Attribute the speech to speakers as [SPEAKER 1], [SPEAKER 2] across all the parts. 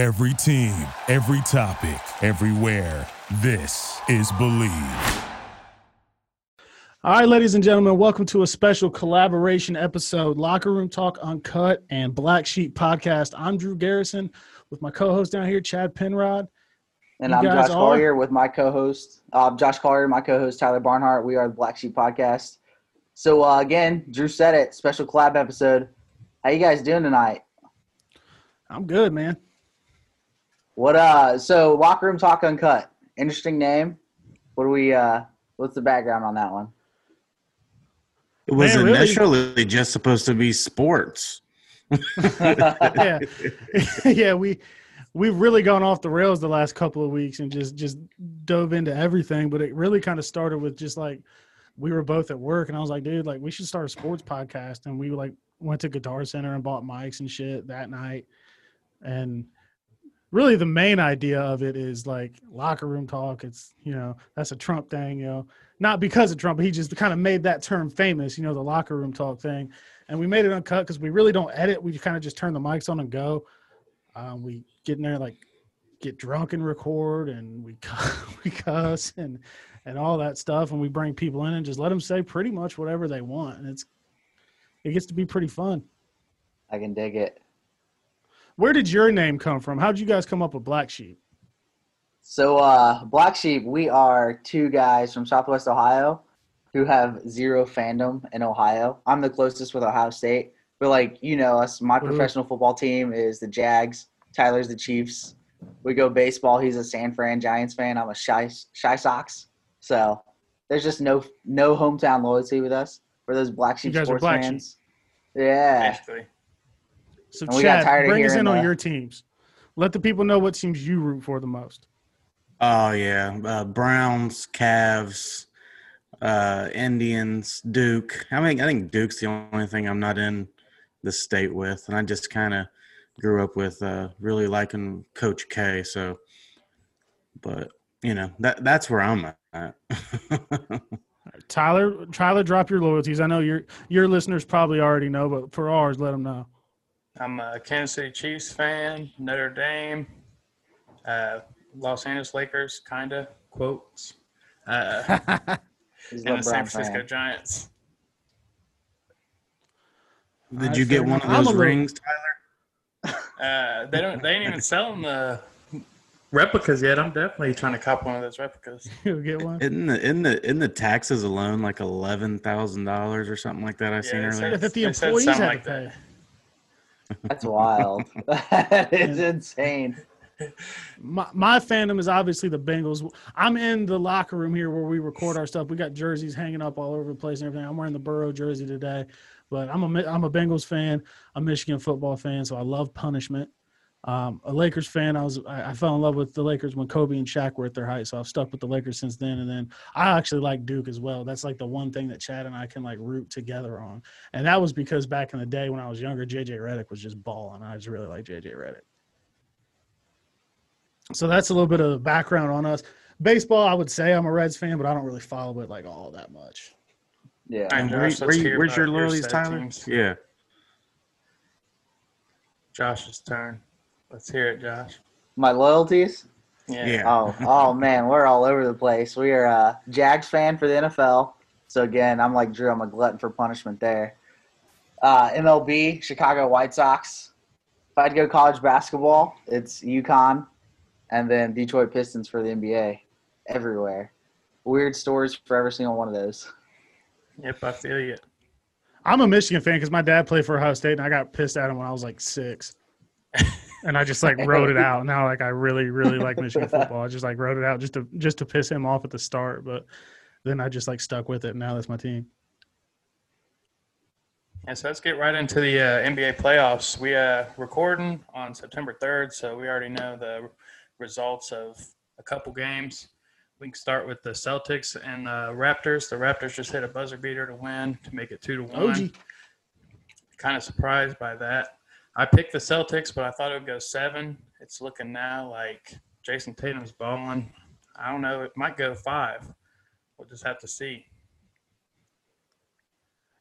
[SPEAKER 1] Every team, every topic, everywhere. This is Believe.
[SPEAKER 2] All right, ladies and gentlemen, welcome to a special collaboration episode Locker Room Talk Uncut and Black Sheep Podcast. I'm Drew Garrison with my co host down here, Chad Penrod.
[SPEAKER 3] And
[SPEAKER 2] You
[SPEAKER 3] I'm Josh
[SPEAKER 2] are?
[SPEAKER 3] Collier with my co-host, uh, Josh Collier, my co-host Tyler Barnhart. We are the Black Sheep Podcast. So uh, again, Drew said it, special collab episode. How you guys doing tonight?
[SPEAKER 2] I'm good, man.
[SPEAKER 3] What uh? So locker room talk uncut. Interesting name. What do we? uh What's the background on that one?
[SPEAKER 4] It was
[SPEAKER 2] Man, really?
[SPEAKER 4] initially just supposed to be sports.
[SPEAKER 2] Yeah. yeah, we we've really gone off the rails the last couple of weeks and just just dove into everything, but it really kind of started with just like we were both at work and I was like, dude, like we should start a sports podcast and we like went to Guitar Center and bought mics and shit that night. And really the main idea of it is like locker room talk. It's, you know, that's a Trump thing, you know. Not because of Trump, but he just kind of made that term famous, you know, the locker room talk thing. And we made it uncut because we really don't edit. We kind of just turn the mics on and go. Um, we get in there like get drunk and record, and we we cuss and and all that stuff, and we bring people in and just let them say pretty much whatever they want, and it's it gets to be pretty fun.
[SPEAKER 3] I can dig it.
[SPEAKER 2] Where did your name come from? How did you guys come up with Black Sheep?
[SPEAKER 3] So uh, Black Sheep, we are two guys from Southwest Ohio who have zero fandom in Ohio. I'm the closest with Ohio State, but like you know us, my
[SPEAKER 2] Ooh.
[SPEAKER 3] professional football team is the Jags. Tyler's the Chiefs. We go baseball. He's a San Fran Giants fan. I'm a Shy Shy Sox. So there's just no no hometown loyalty with us. We're those Black Sheep
[SPEAKER 2] guys are
[SPEAKER 3] sports
[SPEAKER 2] Black
[SPEAKER 3] fans. Yeah.
[SPEAKER 5] basically.
[SPEAKER 2] So
[SPEAKER 3] And we got
[SPEAKER 2] Chad,
[SPEAKER 3] tired
[SPEAKER 2] bring us
[SPEAKER 3] hearing
[SPEAKER 2] in on your teams. Let the people know what teams you root for the most.
[SPEAKER 4] Oh yeah, uh, Browns, Cavs, uh, Indians, Duke. I mean, I think Duke's the only thing I'm not in the state with, and I just kind of grew up with uh, really liking Coach K. So, but you know that that's where I'm at.
[SPEAKER 2] Tyler, Tyler, drop your loyalties. I know your your listeners probably already know, but for ours, let them know.
[SPEAKER 5] I'm a Kansas City Chiefs fan, Notre Dame, uh, Los Angeles Lakers, kinda quotes, uh, and
[SPEAKER 3] a
[SPEAKER 5] the San Francisco
[SPEAKER 3] fan.
[SPEAKER 5] Giants.
[SPEAKER 4] Did
[SPEAKER 2] Alright,
[SPEAKER 4] you get one of those rings, Tyler?
[SPEAKER 5] Uh, they don't. They ain't even selling the replicas yet. I'm definitely trying to cop one of those replicas.
[SPEAKER 2] You'll get one.
[SPEAKER 4] In the in the in the taxes alone, like eleven thousand dollars or something like that. I seen
[SPEAKER 5] they
[SPEAKER 4] earlier.
[SPEAKER 5] said-
[SPEAKER 2] that the employees
[SPEAKER 5] something
[SPEAKER 2] had
[SPEAKER 5] like
[SPEAKER 2] to pay.
[SPEAKER 5] that.
[SPEAKER 3] That's wild. that is insane.
[SPEAKER 2] My, my fandom is obviously the Bengals. I'm in the locker room here where we record our stuff. We got jerseys hanging up all over the place and everything. I'm wearing the Burrow jersey today, but I'm a I'm a Bengals fan. A Michigan football fan, so I love punishment. Um, a Lakers fan. I was I, I fell in love with the Lakers when Kobe and Shaq were at their height, so I've stuck with the Lakers since then. And then I actually like Duke as well. That's like the one thing that Chad and I can like root together on. And that was because back in the day when I was younger, JJ Redick was just balling. I just really like JJ Redick. So that's a little bit of the background on us. Baseball, I would say I'm a Reds fan, but I don't really follow it like all that much.
[SPEAKER 3] Yeah.
[SPEAKER 5] I
[SPEAKER 4] And
[SPEAKER 5] know,
[SPEAKER 4] where, where you- where's your
[SPEAKER 5] about
[SPEAKER 4] loyalties,
[SPEAKER 5] said
[SPEAKER 4] Tyler?
[SPEAKER 5] teams.
[SPEAKER 4] Yeah.
[SPEAKER 5] Josh's turn. Let's hear it, Josh.
[SPEAKER 3] My loyalties?
[SPEAKER 5] Yeah.
[SPEAKER 4] Yeah.
[SPEAKER 3] Oh, oh man, we're all over the place. We are a Jags fan for the NFL. So again, I'm like Drew. I'm a glutton for punishment there. Uh, MLB, Chicago White Sox. If I'd go college basketball, it's UConn, and then Detroit Pistons for the NBA. Everywhere, weird stories for every single one of those.
[SPEAKER 5] Yep, I feel you.
[SPEAKER 2] I'm a Michigan fan because my dad played for Ohio State, and I got pissed at him when I was like six. and I just like wrote it out. Now, like I really, really like Michigan football. I just like wrote it out just to just to piss him off at the start, but then I just like stuck with it. Now that's my team.
[SPEAKER 5] And so let's get right into the uh, NBA playoffs. We uh recording on September 3rd, so we already know the results of a couple games. We can start with the Celtics and the Raptors. The Raptors just hit a buzzer beater to win to make it two to one.
[SPEAKER 2] OG.
[SPEAKER 5] Kind of surprised by that. I picked the Celtics, but I thought it would go seven. It's looking now like Jayson Tatum's balling. I don't know. It might go five. We'll just have to see.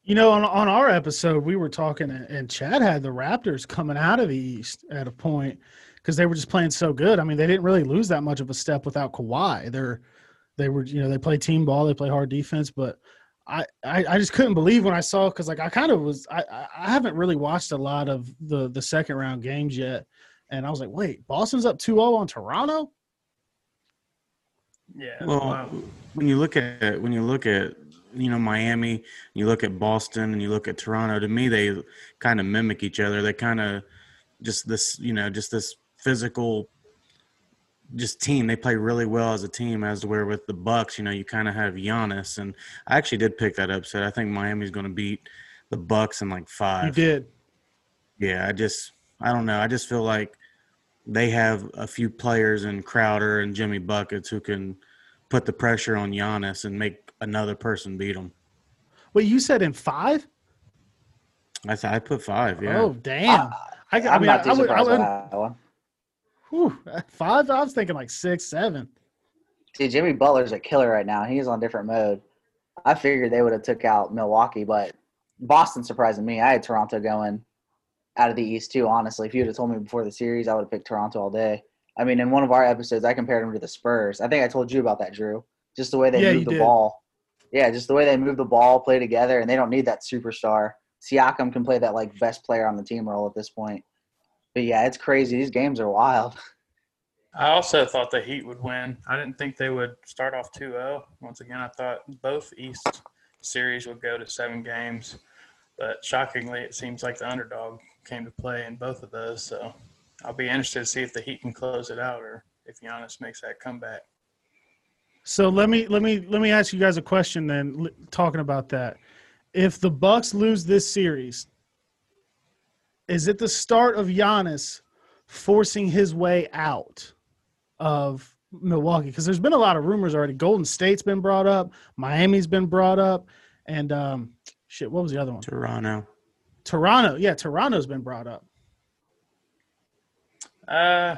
[SPEAKER 2] You know, on on our episode, we were talking, and Chad had the Raptors coming out of the East at a point, because they were just playing so good. I mean, they didn't really lose that much of a step without Kawhi. They're they were you know they play team ball, they play hard defense, but I, I, I just couldn't believe when I saw because like I kind of was I, I haven't really watched a lot of the the second round games yet, and I was like, wait, Boston's up 2-0 on Toronto.
[SPEAKER 5] Yeah.
[SPEAKER 4] Well,
[SPEAKER 5] wow.
[SPEAKER 4] when you look at when you look at you know Miami, you look at Boston, and you look at Toronto. To me, they kind of mimic each other. They kind of just this you know just this physical just team. They play really well as a team. As to where with the Bucks, you know, you kind of have Giannis, and I actually did pick that upset. I think Miami's going to beat the Bucks in like five.
[SPEAKER 2] You
[SPEAKER 4] five.
[SPEAKER 2] did.
[SPEAKER 4] Yeah, I just I don't know. I just feel like they have a few players in Crowder and Jimmy buckets who can put the pressure on Giannis and make another person beat them.
[SPEAKER 2] Wait, you said in five?
[SPEAKER 4] I th- I put five. Yeah.
[SPEAKER 2] Oh damn! Ah, I, I
[SPEAKER 3] I'm
[SPEAKER 2] mean,
[SPEAKER 3] not too
[SPEAKER 2] I, would, I
[SPEAKER 3] surprised by
[SPEAKER 2] would,
[SPEAKER 3] that one.
[SPEAKER 2] Whew, five. I was thinking like six, seven.
[SPEAKER 3] See, Jimmy Butler's a killer right now. He's on different mode. I figured they would have took out Milwaukee, but Boston surprising me. I had Toronto going out of the East too. Honestly, if you would have told me before the series, I would have picked Toronto all day. I mean, in one of our episodes, I compared them to the Spurs. I think I told you about that, Drew. Just the way they
[SPEAKER 2] Yeah,
[SPEAKER 3] move the
[SPEAKER 2] did.
[SPEAKER 3] ball. Yeah, just the way they move the ball, play together, and they don't need that superstar. Siakam can play that like best player on the team role at this point. But yeah, it's crazy. These games are wild.
[SPEAKER 5] I also thought the Heat would win. I didn't think they would start off 2-0. Once again, I thought both East series would go to seven games, but shockingly, it seems like the underdog came to play in both of those. So I'll be interested to see if the Heat can close it out or if Giannis makes that comeback.
[SPEAKER 2] So let me let me let me ask you guys a question then. Talking about that, if the Bucks lose this series, is it the start of Giannis forcing his way out of Milwaukee? Because there's been a lot of rumors already. Golden State's been brought up, Miami's been brought up, and um, shit, what was the other one?
[SPEAKER 4] Toronto.
[SPEAKER 2] Toronto. Yeah, Toronto's been brought up.
[SPEAKER 5] Uh,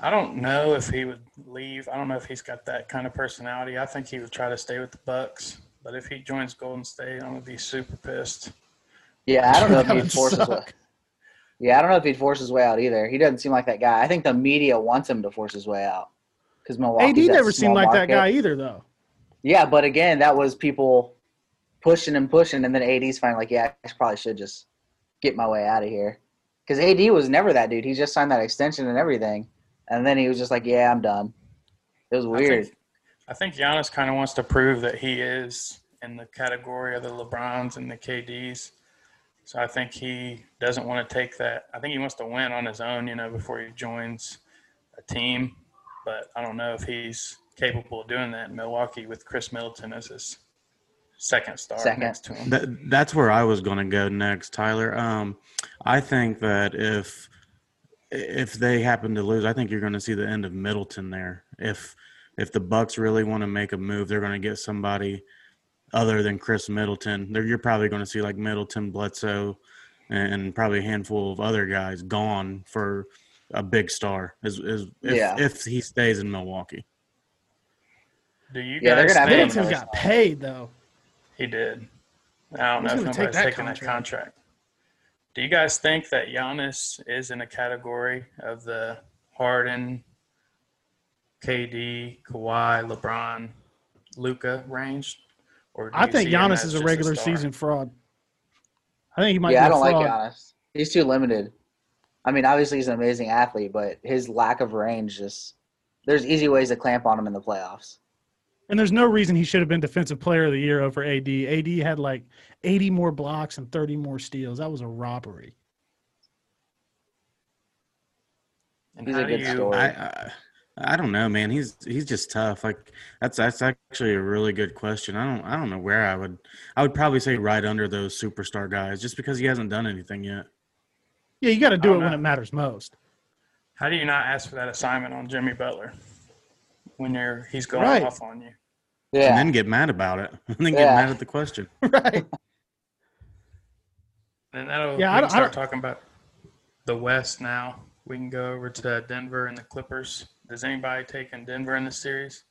[SPEAKER 5] I don't know if he would leave. I don't know if he's got that kind of personality. I think he would try to stay with the Bucks. But if he joins Golden State, I'm gonna be super pissed.
[SPEAKER 3] Yeah, I don't know if he'd
[SPEAKER 2] would
[SPEAKER 3] force his way. Yeah, I don't know if he'd force his way out either. He doesn't seem like that guy. I think the media wants him to force his way out because Milwaukee.
[SPEAKER 2] AD never seemed like that guy either, though.
[SPEAKER 3] Yeah, but again, that was people pushing and pushing, and then AD's finally like, "Yeah, I probably should just get my way out of here." Because AD was never that dude. He just signed that extension and everything, and then he was just like, "Yeah, I'm done." It was
[SPEAKER 5] I
[SPEAKER 3] weird.
[SPEAKER 5] think, I think Giannis kind of wants to prove that he is in the category of the LeBrons and the KDs. So I think he doesn't want to take that. I think he wants to win on his own, you know, before he joins a team. But I don't know if he's capable of doing that in Milwaukee with Khris Middleton as his second star
[SPEAKER 3] Second.
[SPEAKER 5] next to him.
[SPEAKER 4] That, that's where I was going to go next, Tyler. Um, I think that if if they happen to lose, I think you're going to see the end of Middleton there. If if the Bucks really want to make a move, they're going to get somebody other than Khris Middleton. They're, you're probably going to see like Middleton, Bledsoe, and, and probably a handful of other guys gone for a big star. Is is if,
[SPEAKER 3] Yeah.
[SPEAKER 4] if he stays in Milwaukee.
[SPEAKER 5] Do you
[SPEAKER 3] Yeah, they're
[SPEAKER 5] guys
[SPEAKER 3] gonna
[SPEAKER 5] think
[SPEAKER 2] Middleton
[SPEAKER 3] another
[SPEAKER 2] got
[SPEAKER 3] star.
[SPEAKER 2] paid though.
[SPEAKER 5] he did? I don't
[SPEAKER 2] Who's
[SPEAKER 5] know if
[SPEAKER 2] gonna take
[SPEAKER 5] nobody's
[SPEAKER 2] that
[SPEAKER 5] taking that
[SPEAKER 2] contract?
[SPEAKER 5] contract. Do you guys think that Giannis is in a category of the Harden, KD, Kawhi, LeBron, Luka range? Or do
[SPEAKER 2] I think
[SPEAKER 5] see
[SPEAKER 2] Giannis is a regular
[SPEAKER 5] star?
[SPEAKER 2] season fraud. I think he might
[SPEAKER 3] yeah, I
[SPEAKER 2] be a
[SPEAKER 3] don't like. Giannis. He's too limited. I mean, obviously he's an amazing athlete, but his lack of range just there's easy ways to clamp on him in the playoffs.
[SPEAKER 2] And there's no reason he should have been defensive player of the year over AD. AD had like 80 more blocks and 30 more steals. That was a robbery.
[SPEAKER 5] And
[SPEAKER 3] He's a good
[SPEAKER 5] you,
[SPEAKER 3] story.
[SPEAKER 4] I, I I don't know, man. He's he's just tough. Like that's that's actually a really good question. I don't I don't know where I would I would probably say right under those superstar guys, just because he hasn't done anything yet.
[SPEAKER 2] Yeah, you got to do it when it matters most.
[SPEAKER 5] How do you not ask for that assignment on Jimmy Butler when you're he's going
[SPEAKER 2] Right.
[SPEAKER 5] off on you?
[SPEAKER 3] Yeah, And
[SPEAKER 4] then get mad about it. And then get
[SPEAKER 3] Yeah.
[SPEAKER 4] mad at the question.
[SPEAKER 2] right.
[SPEAKER 5] And that'll
[SPEAKER 2] Yeah, I don't-
[SPEAKER 5] can
[SPEAKER 2] I
[SPEAKER 5] start
[SPEAKER 2] don't-
[SPEAKER 5] talking about the West now. We can go over to Denver and the Clippers. Does anybody take in Denver in this series?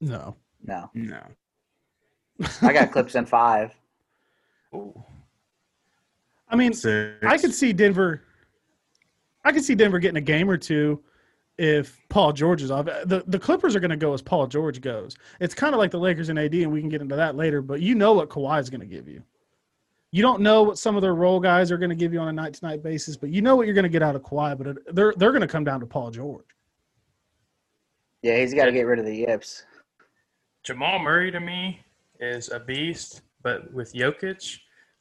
[SPEAKER 2] No.
[SPEAKER 3] no,
[SPEAKER 4] No.
[SPEAKER 3] I got clips in five.
[SPEAKER 5] Ooh.
[SPEAKER 2] I mean,
[SPEAKER 4] Six.
[SPEAKER 2] I could see Denver. I could see Denver getting a game or two if Paul George is off. The the Clippers are going to go as Paul George goes. It's kind of like the Lakers and AD, and we can get into that later. But you know what Kawhi is going to give you. You don't know what some of their role guys are going to give you on a night to night basis, but you know what you're going to get out of Kawhi. But it, they're they're going to come down to Paul George.
[SPEAKER 3] Yeah, he's got to get rid of the yips.
[SPEAKER 5] Jamal Murray to me is a beast, but with Jokic,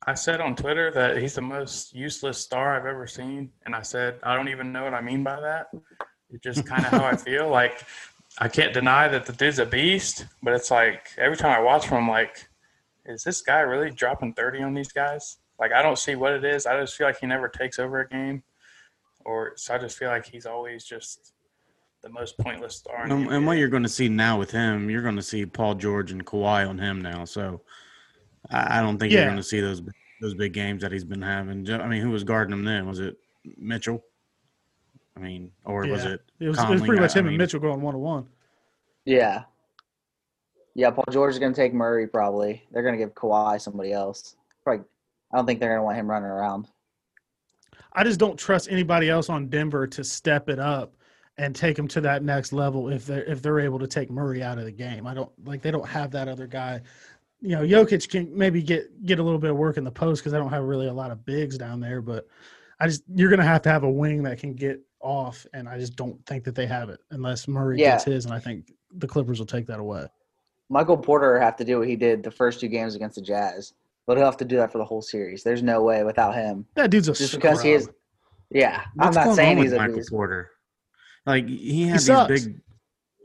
[SPEAKER 5] I said on Twitter that he's the most useless star I've ever seen, and I said I don't even know what I mean by that. It's just kind of how I feel. Like I can't deny that the dude's a beast, but it's like every time I watch him, I'm like, is this guy really dropping thirty on these guys? Like I don't see what it is. I just feel like he never takes over a game, or so I just feel like he's always just the most pointless star.
[SPEAKER 4] And, and what you're going to see now with him, you're going to see Paul George and Kawhi on him now. So I, I don't think
[SPEAKER 2] Yeah.
[SPEAKER 4] you're going to see those those big games that he's been having. I mean, who was guarding him then? Was it Mitchell? I mean, or was it?
[SPEAKER 2] It was, it was pretty much
[SPEAKER 4] I
[SPEAKER 2] him
[SPEAKER 4] mean-
[SPEAKER 2] and Mitchell going one on one.
[SPEAKER 3] Yeah. Yeah, Paul George is going to take Murray probably. They're going to give Kawhi somebody else. Probably. I don't think they're going to want him running around.
[SPEAKER 2] I just don't trust anybody else on Denver to step it up and take him to that next level if they're if they're able to take Murray out of the game. I don't like they don't have that other guy. You know, Jokic can maybe get get a little bit of work in the post because they don't have really a lot of bigs down there. But I just you're gonna have to have a wing that can get off, and I just don't think that they have it unless Murray
[SPEAKER 3] Yeah.
[SPEAKER 2] gets his, and I think the Clippers will take that away.
[SPEAKER 3] Michael Porter have to do what he did the first two games against the Jazz, but he'll have to do that for the whole series. There's no way without him.
[SPEAKER 2] That dude's a
[SPEAKER 3] Just because he is, yeah.
[SPEAKER 4] What's
[SPEAKER 3] I'm not saying he's a
[SPEAKER 4] Michael
[SPEAKER 3] beast.
[SPEAKER 4] Porter. Like he had these
[SPEAKER 2] sucks.
[SPEAKER 4] big.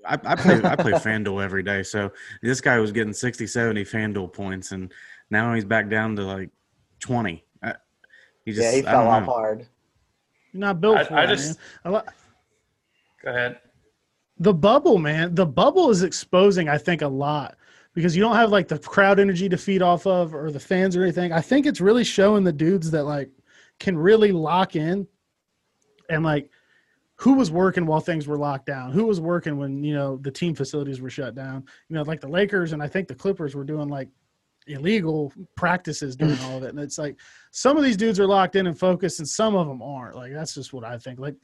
[SPEAKER 4] I, I play I play FanDuel every day, so this guy was getting 60, 70 FanDuel points, and now he's back down to like twenty. I, he just
[SPEAKER 3] Yeah, he fell
[SPEAKER 4] don't
[SPEAKER 3] off
[SPEAKER 4] know.
[SPEAKER 3] hard.
[SPEAKER 2] You're not built
[SPEAKER 5] I-
[SPEAKER 2] for
[SPEAKER 5] I
[SPEAKER 2] it,
[SPEAKER 5] just-
[SPEAKER 2] man. I
[SPEAKER 5] Go ahead.
[SPEAKER 2] The bubble, man. The bubble is exposing, I think, a lot because you don't have like the crowd energy to feed off of or the fans or anything. I think it's really showing the dudes that like can really lock in and like who was working while things were locked down, who was working when, you know, the team facilities were shut down. You know, like the Lakers and I think the Clippers were doing like illegal practices during all of it. And it's like some of these dudes are locked in and focused and some of them aren't. Like that's just what I think. Like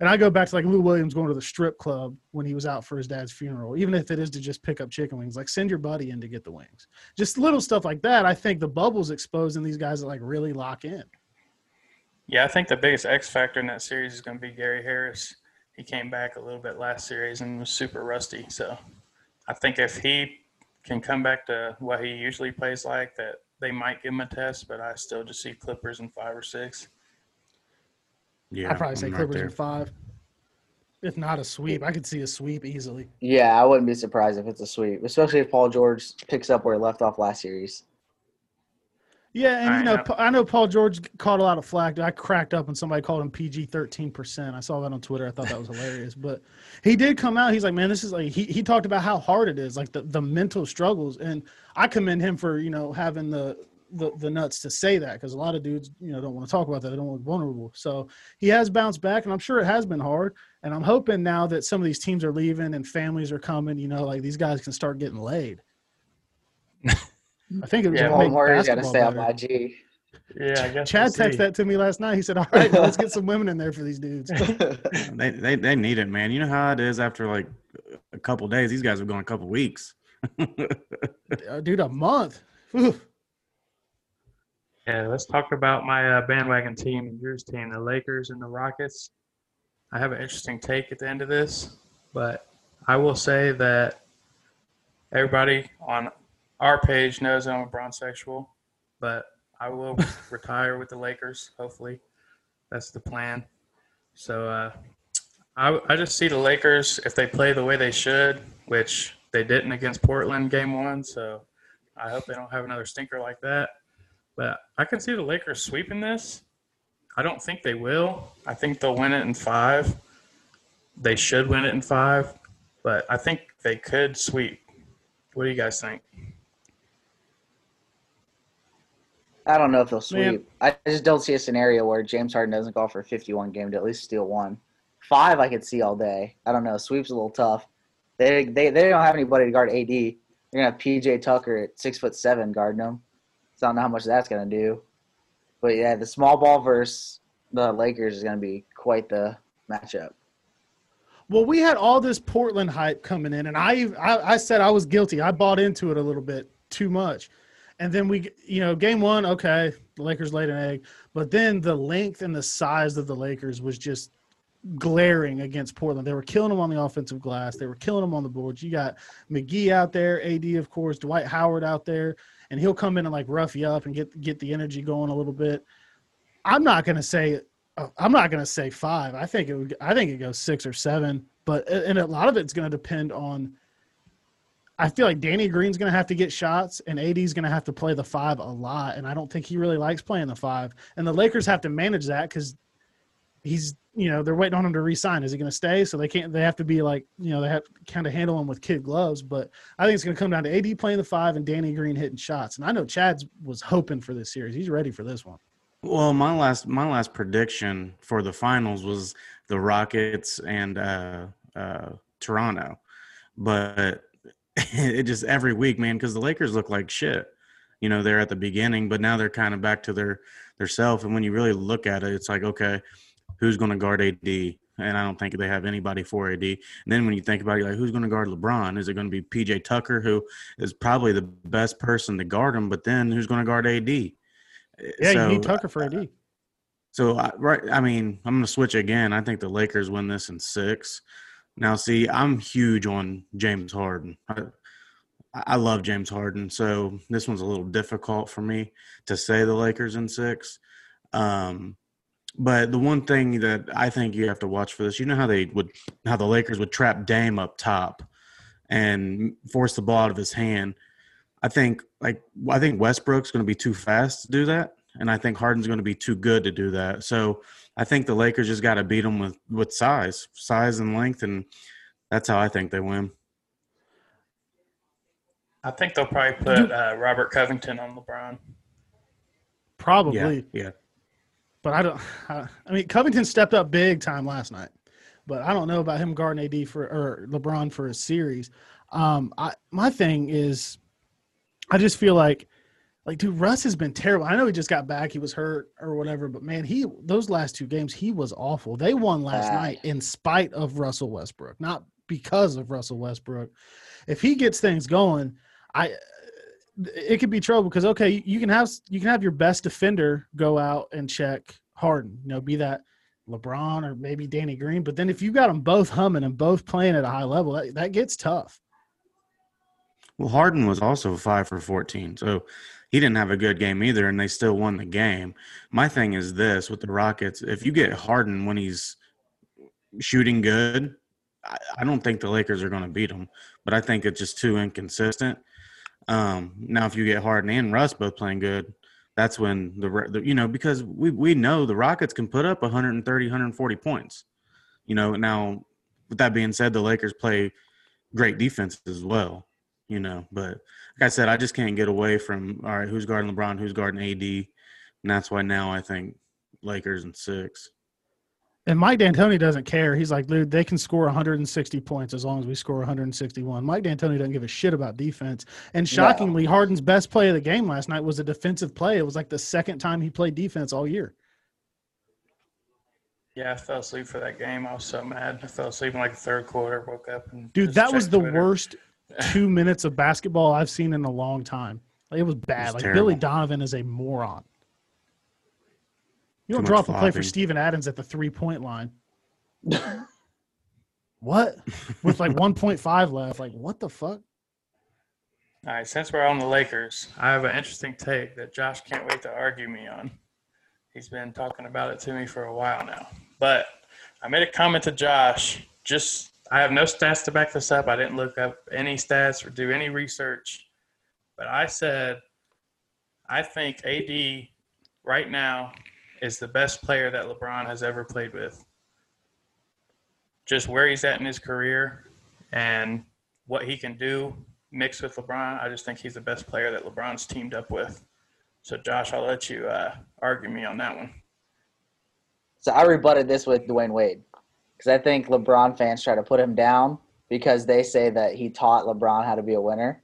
[SPEAKER 2] and I go back to like Lou Williams going to the strip club when he was out for his dad's funeral, even if it is to just pick up chicken wings. Like send your buddy in to get the wings. Just little stuff like that. I think the bubble's exposing these guys that like really lock in.
[SPEAKER 5] Yeah, I think the biggest X factor in that series is going to be Gary Harris. He came back a little bit last series and was super rusty. So I think if he can come back to what he usually plays like, that they might give him a test. But I still just see Clippers in five or six.
[SPEAKER 4] Yeah,
[SPEAKER 2] I'd probably say
[SPEAKER 4] I'm
[SPEAKER 2] Clippers
[SPEAKER 4] there.
[SPEAKER 2] in five. If not a sweep, I could see a sweep easily.
[SPEAKER 3] Yeah, I wouldn't be surprised if it's a sweep, especially if Paul George picks up where he left off last series.
[SPEAKER 2] Yeah, and
[SPEAKER 5] I
[SPEAKER 2] you know, I know Paul George caught a lot of flack. I cracked up when somebody called him PG thirteen percent. I saw that on Twitter. I thought that was hilarious. But he did come out. He's like, man, this is like he he talked about how hard it is, like the the mental struggles, and I commend him for you know having the the, the nuts to say that because a lot of dudes you know don't want to talk about that. They don't look vulnerable. So he has bounced back, and I'm sure it has been hard. And I'm hoping now that some of these teams are leaving and families are coming, you know, like these guys can start getting laid. I think it was
[SPEAKER 5] Yeah,
[SPEAKER 2] gonna
[SPEAKER 3] Paul
[SPEAKER 2] make
[SPEAKER 3] got to
[SPEAKER 2] basketball
[SPEAKER 3] stay on
[SPEAKER 2] better.
[SPEAKER 3] my G.
[SPEAKER 5] Yeah, I guess.
[SPEAKER 2] Chad
[SPEAKER 5] we'll
[SPEAKER 2] texted that to me last night. He said, "All right, let's get some women in there for these dudes."
[SPEAKER 4] They, they they need it, man. You know how it is after like a couple days. These guys have gone a couple weeks.
[SPEAKER 2] Uh, Dude, a month. Whew.
[SPEAKER 5] Yeah, let's talk about my uh, bandwagon team and yours team, the Lakers and the Rockets. I have an interesting take at the end of this, but I will say that everybody on our page knows I'm a bronsexual, but I will retire with the Lakers. Hopefully, that's the plan. So uh, I, I just see the Lakers if they play the way they should, which they didn't against Portland game one. So I hope they don't have another stinker like that. But I can see the Lakers sweeping this. I don't think they will. I think they'll win it in five. They should win it in five, but I think they could sweep. What do you guys think?
[SPEAKER 3] I don't know if they'll sweep.
[SPEAKER 2] Man.
[SPEAKER 3] I just don't see a scenario where James Harden doesn't go for a 51 game to at least steal one. Five, I could see all day. I don't know. Sweep's a little tough. They they, they don't have anybody to guard AD. They're gonna have PJ Tucker at six foot seven guarding them. So I don't know how much that's gonna do. But yeah, the small ball versus the Lakers is going to be quite the matchup.
[SPEAKER 2] Well, we had all this Portland hype coming in, and I, I, I said I was guilty. I bought into it a little bit too much, and then we, you know, game one, okay, the Lakers laid an egg, but then the length and the size of the Lakers was just glaring against Portland. They were killing them on the offensive glass. They were killing them on the boards. You got McGee out there, AD of course, Dwight Howard out there, and he'll come in and like rough you up and get get the energy going a little bit. I'm not going to say uh, I'm not to say five. I think it would. I think it goes six or seven. But and a lot of it's going to depend on. I feel like Danny Green's going to have to get shots, and AD's going to have to play the five a lot. And I don't think he really likes playing the five. And the Lakers have to manage that because he's, you know, they're waiting on him to resign. Is he going to stay? So they can't. They have to be like, you know, they have kind of handle him with kid gloves. But I think it's going to come down to AD playing the five and Danny Green hitting shots. And I know Chad's was hoping for this series. He's ready for this one.
[SPEAKER 4] Well, my last my last prediction for the finals was the Rockets and uh, uh, Toronto, but it just every week, man, because the Lakers look like shit. You know, they're at the beginning, but now they're kind of back to their their self. And when you really look at it, it's like, okay, who's going to guard AD? And I don't think they have anybody for AD. And then when you think about it, like, who's going to guard LeBron? Is it going to be PJ Tucker, who is probably the best person to guard him? But then who's going to guard AD?
[SPEAKER 2] Yeah, so, you need Tucker for AD.
[SPEAKER 4] Uh, so uh, right, I mean, I'm going to switch again. I think the Lakers win this in six. Now, see, I'm huge on James Harden. I, I love James Harden, so this one's a little difficult for me to say the Lakers in six. Um, but the one thing that I think you have to watch for this, you know how they would, how the Lakers would trap Dame up top and force the ball out of his hand. I think like I think Westbrook's going to be too fast to do that, and I think Harden's going to be too good to do that. So I think the Lakers just got to beat them with with size, size and length, and that's how I think they win.
[SPEAKER 5] I think they'll probably put uh, Robert Covington on LeBron.
[SPEAKER 2] Probably,
[SPEAKER 4] yeah, yeah.
[SPEAKER 2] But I don't. I, I mean, Covington stepped up big time last night, but I don't know about him guarding AD for or LeBron for a series. Um, I my thing is, I just feel like like, dude, Russ has been terrible. I know he just got back; he was hurt or whatever. But man, he those last two games, he was awful. They won last night in spite of Russell Westbrook, not because of Russell Westbrook. If he gets things going, I uh, it could be trouble because okay, you can have you can have your best defender go out and check Harden. You know, be that LeBron or maybe Danny Green. But then if you got them both humming and both playing at a high level, that, that gets tough.
[SPEAKER 4] Well, Harden was also five for fourteen, so he didn't have a good game either, and they still won the game. My thing is this with the Rockets: if you get Harden when he's shooting good, I, I don't think the Lakers are going to beat him. But I think it's just too inconsistent. Um, now, if you get Harden and Russ both playing good, that's when the, the you know because we we know the Rockets can put up 130, 140 points. You know, now with that being said, the Lakers play great defense as well. You know, but like I said, I just can't get away from all right, who's guarding LeBron, who's guarding AD, and that's why now I think Lakers and six.
[SPEAKER 2] And Mike D'Antoni doesn't care. He's like, dude, they can score 160 points as long as we score 161. Mike D'Antoni doesn't give a shit about defense. And shockingly, no. Harden's best play of the game last night was a defensive play. It was like the second time he played defense all year.
[SPEAKER 5] Yeah, I fell asleep for that game. I was so mad. I fell asleep in like the third quarter. Woke up and
[SPEAKER 2] dude, that was the Twitter. worst two minutes of basketball I've seen in a long time. Like, it was bad. like terrible. Billy Donovan is a moron. You don't Too drop a play for Steven Adams at the three point line. what? With like 1.5 left. Like, what the fuck?
[SPEAKER 5] All right, since we're on the Lakers, I have an interesting take that Josh can't wait to argue me on. He's been talking about it to me for a while now. But I made a comment to Josh just I have no stats to back this up. I didn't look up any stats or do any research. But I said, I think AD right now is the best player that LeBron has ever played with. Just where he's at in his career and what he can do mixed with LeBron, I just think he's the best player that LeBron's teamed up with. So, Josh, I'll let you uh, argue me on that one.
[SPEAKER 3] So I rebutted this with Dwyane Wade because I think LeBron fans try to put him down because they say that he taught LeBron how to be a winner.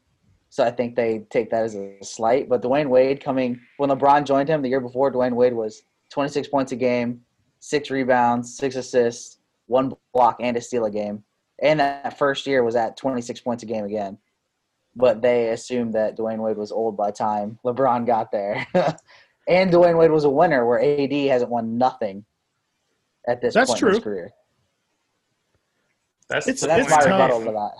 [SPEAKER 3] So I think they take that as a slight. But Dwyane Wade coming when LeBron joined him the year before, Dwyane Wade was 26 points a game, six rebounds, six assists, one block, and a steal a game. And that first year was at 26 points a game again. But they assumed that Dwyane Wade was old by the time LeBron got there. and Dwyane Wade was a winner where AD hasn't won nothing at this
[SPEAKER 2] That's
[SPEAKER 3] point in his
[SPEAKER 2] true.
[SPEAKER 3] career.
[SPEAKER 5] That's
[SPEAKER 2] It's-
[SPEAKER 3] So that's
[SPEAKER 2] it's
[SPEAKER 3] my
[SPEAKER 5] point.
[SPEAKER 2] tough.
[SPEAKER 3] rebuttal to that.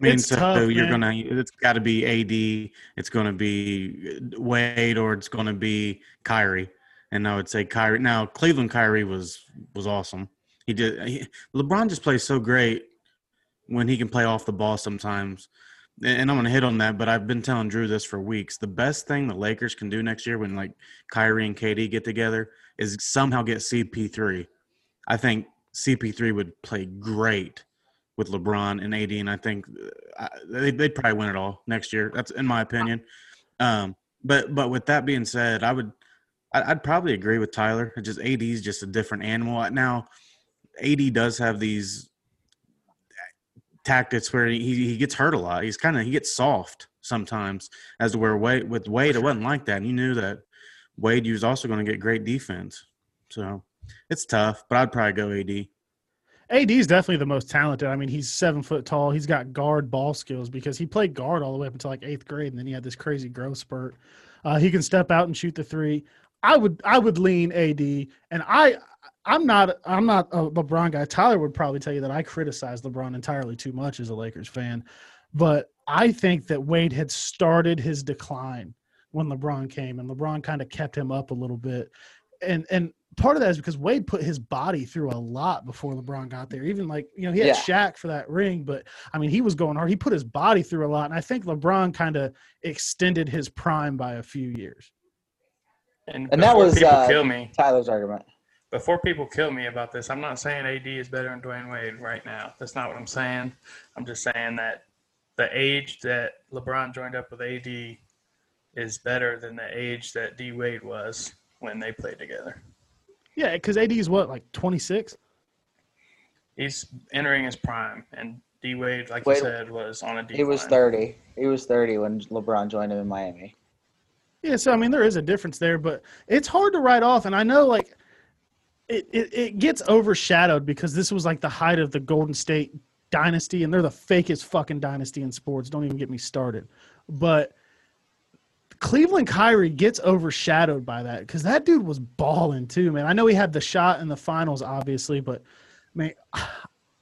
[SPEAKER 4] I mean,
[SPEAKER 2] It's
[SPEAKER 4] so
[SPEAKER 2] tough,
[SPEAKER 4] you're
[SPEAKER 2] man.
[SPEAKER 4] gonna. It's got to be AD. It's going to be Wade, or it's going to be Kyrie. And I would say Kyrie. Now, Cleveland Kyrie was was awesome. He did. He, LeBron just plays so great when he can play off the ball sometimes. And and I'm going to hit on that, but I've been telling Drew this for weeks. The best thing the Lakers can do next year when like Kyrie and KD get together is somehow get CP3. I think CP3 would play great with LeBron and AD, and I think uh, they, they'd probably win it all next year. That's in my opinion. Um, but but with that being said, I would I'd probably agree with Tyler. It's just AD is just a different animal now. AD does have these tactics where he, he gets hurt a lot. He's kind of he gets soft sometimes, as to where Wade with Wade it wasn't like that. And you knew that Wade was also going to get great defense. So it's tough, but I'd probably go AD.
[SPEAKER 2] AD is definitely the most talented. I mean, he's seven foot tall. He's got guard ball skills because he played guard all the way up until like eighth grade, and then he had this crazy growth spurt. Uh, he can step out and shoot the three. I would I would lean AD, and I I'm not I'm not a LeBron guy. Tyler would probably tell you that I criticize LeBron entirely too much as a Lakers fan, but I think that Wade had started his decline when LeBron came, and LeBron kind of kept him up a little bit, and and part of that is because Wade put his body through a lot before LeBron got there. Even like you know he had
[SPEAKER 3] Yeah.
[SPEAKER 2] Shaq for that ring, but I mean he was going hard. He put his body through a lot, and I think LeBron kind of extended his prime by a few years.
[SPEAKER 5] And,
[SPEAKER 3] And that
[SPEAKER 5] before
[SPEAKER 3] was,
[SPEAKER 5] people
[SPEAKER 3] uh,
[SPEAKER 5] kill me.
[SPEAKER 3] Tyler's argument.
[SPEAKER 5] Before people kill me about this, I'm not saying AD is better than Dwyane Wade right now. That's not what I'm saying. I'm just saying that the age that LeBron joined up with AD is better than the age that D Wade was when they played together.
[SPEAKER 2] Yeah, because AD is what like 26.
[SPEAKER 5] He's entering his prime, and D Wade, like
[SPEAKER 3] Wade-
[SPEAKER 5] you said, was on a decline.
[SPEAKER 3] He was 30. He was 30 when LeBron joined him in Miami.
[SPEAKER 2] Yeah, so I mean there is a difference there, but it's hard to write off. And I know like it, it, it gets overshadowed because this was like the height of the Golden State dynasty, and they're the fakest fucking dynasty in sports. Don't even get me started. But Cleveland Kyrie gets overshadowed by that because that dude was balling too, man. I know he had the shot in the finals, obviously, but man,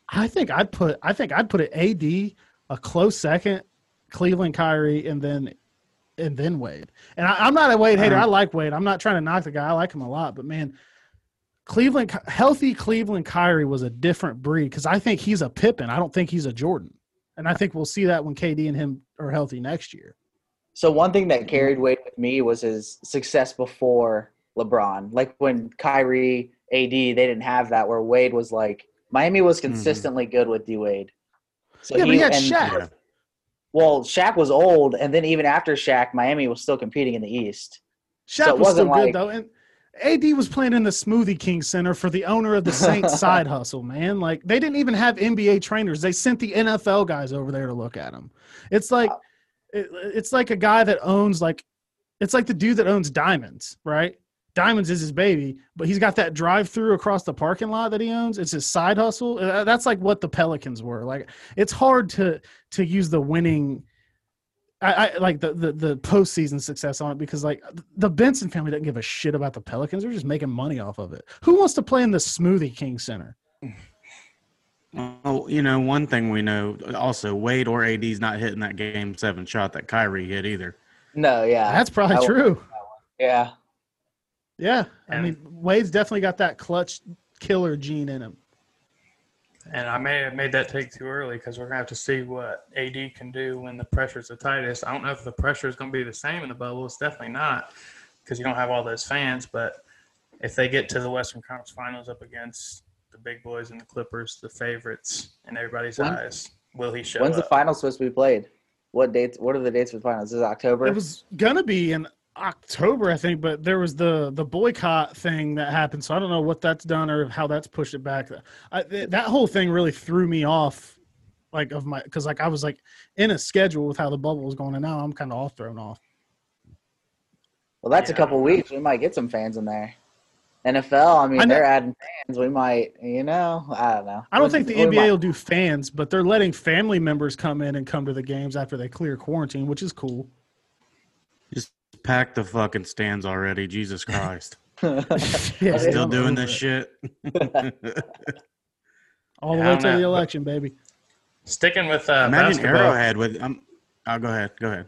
[SPEAKER 2] I think I'd put I think I'd put an AD a close second, Cleveland Kyrie, and then and then Wade. And I, I'm not a Wade hater. I like Wade. I'm not trying to knock the guy. I like him a lot. But man, Cleveland, healthy Cleveland Kyrie was a different breed because I think he's a Pippen. I don't think he's a Jordan. And I think we'll see that when KD and him are healthy next year.
[SPEAKER 3] So one thing that carried Wade with me was his success before LeBron. Like when Kyrie, AD, they didn't have that. Where Wade was like Miami was mm-hmm. consistently good with D Wade. So
[SPEAKER 2] yeah, but he had
[SPEAKER 3] and-
[SPEAKER 2] Shaq.
[SPEAKER 3] Well, Shaq was old, and then even after Shaq, Miami was still competing in the East.
[SPEAKER 2] Shaq
[SPEAKER 3] So
[SPEAKER 2] was still good
[SPEAKER 3] like-
[SPEAKER 2] though, and AD was playing in the Smoothie King Center for the owner of the Saints side hustle. Man, like they didn't even have NBA trainers; they sent the NFL guys over there to look at him. It's like uh, it, it's like a guy that owns like it's like the dude that owns Diamonds, right? Diamonds is his baby, but he's got that drive-through across the parking lot that he owns. It's his side hustle. Uh, That's like what the Pelicans were. Like it's hard to to use the winning I, I like the, the the postseason success on it because like the Benson family doesn't give a shit about the Pelicans. They're just making money off of it. Who wants to play in the Smoothie King Center?
[SPEAKER 4] Well, you know, one thing we know also Wade or AD's not hitting that game seven shot that Kyrie hit either.
[SPEAKER 3] No, yeah,
[SPEAKER 2] That's probably
[SPEAKER 3] I-
[SPEAKER 2] true.
[SPEAKER 3] yeah.
[SPEAKER 2] Yeah, I
[SPEAKER 5] And-
[SPEAKER 2] mean Wade's definitely got that clutch killer gene in him.
[SPEAKER 5] And I may have made that take too early because we're gonna have to see what AD can do when the pressure's the tightest. I don't know if the pressure is gonna be the same in the bubble. It's definitely not because you don't have all those fans. But if they get to the Western Conference Finals up against the big boys and the Clippers, the favorites in everybody's
[SPEAKER 3] When-
[SPEAKER 5] eyes, will he show
[SPEAKER 3] When's the
[SPEAKER 5] up?
[SPEAKER 3] final supposed to be played? What dates? What are the dates for the finals? Is it October?
[SPEAKER 2] It was gonna be in October, I think, but there was the the boycott thing that happened, so I don't know what that's done or how that's pushed it back. I, th- that whole thing really threw me off, like of my because like I was like in a schedule with how the bubble was going, and now I'm kind of all thrown off.
[SPEAKER 3] well, that's a couple weeks. We might get some fans in there. NFL, I mean,
[SPEAKER 2] I
[SPEAKER 3] they're adding fans. We might, you know, I don't know.
[SPEAKER 2] I don't think the
[SPEAKER 3] we
[SPEAKER 2] NBA
[SPEAKER 3] might-
[SPEAKER 2] will do fans, but they're letting family members come in and come to the games after they clear quarantine, which is cool.
[SPEAKER 4] Just pack the fucking stands already. Jesus Christ.
[SPEAKER 2] Yeah,
[SPEAKER 4] Still doing this
[SPEAKER 2] it.
[SPEAKER 4] shit.
[SPEAKER 2] all the
[SPEAKER 5] Yeah,
[SPEAKER 2] way
[SPEAKER 5] don't
[SPEAKER 2] till the election, baby.
[SPEAKER 5] Sticking with uh,
[SPEAKER 4] Imagine
[SPEAKER 5] basketball,
[SPEAKER 4] Arrowhead with. Um, oh, go ahead. Go ahead.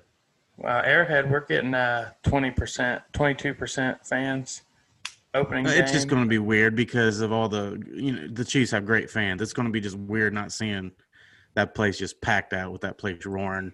[SPEAKER 5] uh, Arrowhead, we're getting uh, 20%, 22% fans opening
[SPEAKER 4] It's just going to be weird because of all the you know the Chiefs have great fans. It's going to be just weird not seeing that place just packed out with that place roaring.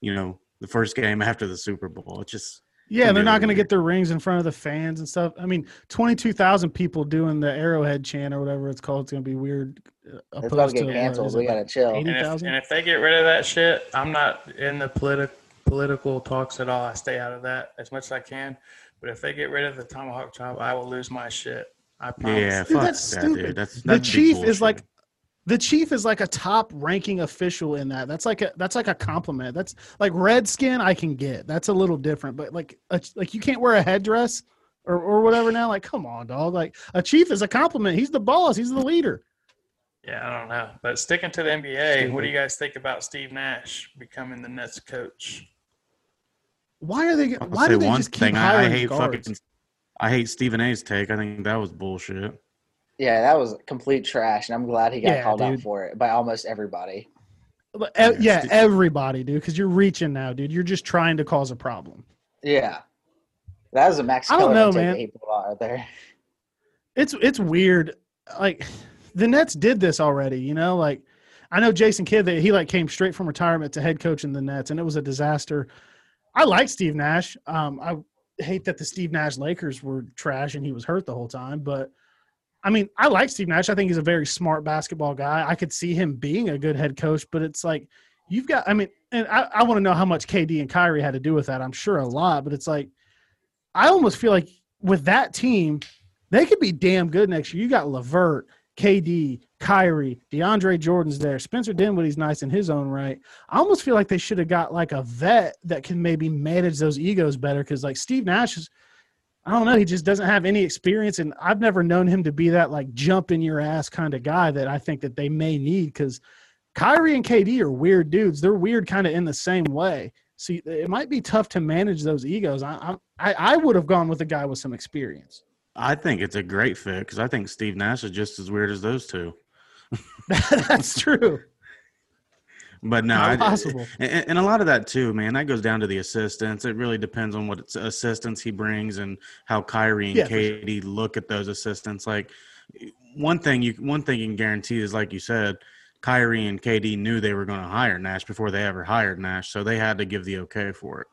[SPEAKER 4] You know, the first game after the Super Bowl. It's just
[SPEAKER 2] Yeah, they're not going to get their rings in front of the fans and stuff. I mean, 22,000 people doing the Arrowhead chant or whatever it's called. It's going to be weird. uh,
[SPEAKER 3] It's about to get
[SPEAKER 2] what
[SPEAKER 3] canceled.
[SPEAKER 2] is
[SPEAKER 3] We gotta chill.
[SPEAKER 2] eighty-
[SPEAKER 5] and if, and if they get rid of that shit, I'm not in the politi- political talks at all. I stay out of that as much as I can. But if they get rid of the tomahawk chop, I will lose my shit. I promise.
[SPEAKER 4] yeah,
[SPEAKER 2] Dude,
[SPEAKER 4] fuck
[SPEAKER 2] that's
[SPEAKER 4] that,
[SPEAKER 2] stupid.
[SPEAKER 4] dude. That's
[SPEAKER 2] the
[SPEAKER 4] that's big
[SPEAKER 2] chief is like the chief is like a top ranking official in that. That's like a that's like a compliment. That's like redskin I can get. That's a little different, but like a, like you can't wear a headdress or or whatever now. Like come on, dog. Like a chief is a compliment. He's the boss. He's the leader.
[SPEAKER 5] Yeah, I don't know. But sticking to the NBA, what do you guys think about Steve Nash becoming the Nets coach?
[SPEAKER 2] Why are they?
[SPEAKER 4] I'll
[SPEAKER 2] Why
[SPEAKER 4] say
[SPEAKER 2] do they
[SPEAKER 4] one
[SPEAKER 2] just keep
[SPEAKER 4] thing. I, I hate
[SPEAKER 2] guards?
[SPEAKER 4] fucking. I hate Stephen A's take. I think that was bullshit.
[SPEAKER 3] Yeah, that was complete trash, and I'm glad he got
[SPEAKER 2] Yeah,
[SPEAKER 3] called out for it by almost everybody.
[SPEAKER 2] But, uh,
[SPEAKER 4] Yeah,
[SPEAKER 2] yeah, everybody, dude. Because you're reaching now, dude. You're just trying to cause a problem.
[SPEAKER 3] Yeah, that was a Max.
[SPEAKER 2] I don't know, man.
[SPEAKER 3] Eight people out there.
[SPEAKER 2] it's it's weird. Like the Nets did this already, you know. Like I know Jason Kidd that he like came straight from retirement to head coach in the Nets, and it was a disaster. I like Steve Nash. Um, I hate that the Steve Nash Lakers were trash and he was hurt the whole time, but I mean, I like Steve Nash. I think he's a very smart basketball guy. I could see him being a good head coach, but it's like you've got. I mean, and I, I want to know how much KD and Kyrie had to do with that. I'm sure a lot, but it's like I almost feel like with that team, they could be damn good next year. You got Levert, KD, Kyrie, DeAndre Jordan's there. Spencer Dinwiddie's nice in his own right. I almost feel like they should have got like a vet that can maybe manage those egos better because like Steve Nash is. I don't know. He just doesn't have any experience, and I've never known him to be that like jump in your ass kind of guy that I think that they may need because Kyrie and KD are weird dudes. They're weird kind of in the same way. See, it might be tough to manage those egos. I I, I would have gone with a guy with some experience.
[SPEAKER 4] I think it's a great fit because I think Steve Nash is just as weird as those two.
[SPEAKER 2] That's true.
[SPEAKER 4] But no,
[SPEAKER 2] Not
[SPEAKER 4] I,
[SPEAKER 2] possible.
[SPEAKER 4] And, and a lot of that too, man. That goes down to the assistants. It really depends on what it's- assistants he brings and how Kyrie and
[SPEAKER 2] Yeah, for sure.
[SPEAKER 4] KD look at those assistants. Like one thing you one thing you can guarantee is, like you said, Kyrie and KD knew they were going to hire Nash before they ever hired Nash, so they had to give the okay for it.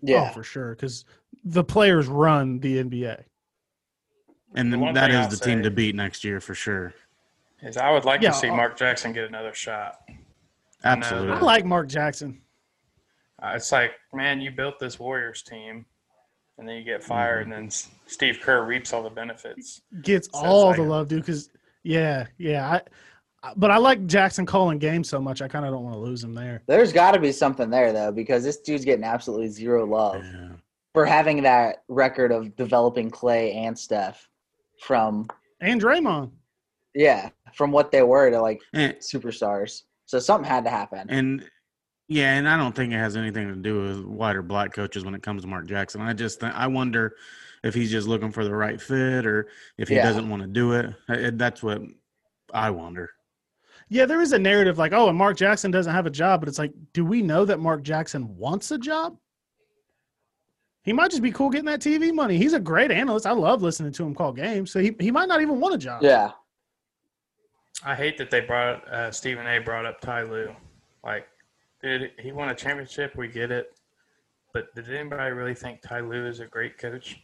[SPEAKER 3] Yeah,
[SPEAKER 2] Oh, for sure. Because the players run the NBA.
[SPEAKER 4] And
[SPEAKER 5] The
[SPEAKER 4] then
[SPEAKER 5] one
[SPEAKER 4] that
[SPEAKER 5] thing
[SPEAKER 4] is
[SPEAKER 5] I'll
[SPEAKER 4] the team to beat next year for sure.
[SPEAKER 5] Is I would like
[SPEAKER 2] Yeah,
[SPEAKER 5] to see
[SPEAKER 2] I'll-
[SPEAKER 5] Mark Jackson get another shot. I know
[SPEAKER 4] Absolutely.
[SPEAKER 2] I like Mark Jackson.
[SPEAKER 5] Uh, it's like, man, you built this Warriors team, and then you get fired, and then Steve Kerr reaps all the benefits.
[SPEAKER 2] Gets
[SPEAKER 5] So
[SPEAKER 2] all
[SPEAKER 5] like-
[SPEAKER 2] the love, dude. Because yeah, yeah. I, I- but I like Jackson calling games so much. I kind of don't want to lose him there.
[SPEAKER 3] there's got to be something there though because this dude's getting absolutely zero love
[SPEAKER 4] Yeah.
[SPEAKER 3] for having that record of developing Clay and Steph from
[SPEAKER 2] And Draymond.
[SPEAKER 3] yeah from what they were to like
[SPEAKER 4] And,
[SPEAKER 3] superstars. So something had to happen.
[SPEAKER 4] and yeah, and I don't think it has anything to do with white or black coaches when it comes to Mark Jackson. I just think, I wonder if he's just looking for the right fit or if he
[SPEAKER 3] Yeah.
[SPEAKER 4] doesn't want to do it. I- That's what I wonder.
[SPEAKER 2] Yeah, there is a narrative like, oh, and Mark Jackson doesn't have a job, but it's like, do we know that Mark Jackson wants a job? He might just be cool getting that TV money. He's a great analyst. I love listening to him call games. So he, he might not even want a job.
[SPEAKER 3] yeah,
[SPEAKER 5] I hate that they brought uh, Stephen A. brought up Ty Lue. Like, dude, he won a championship. We get it, but did anybody really think Ty Lue is a great coach?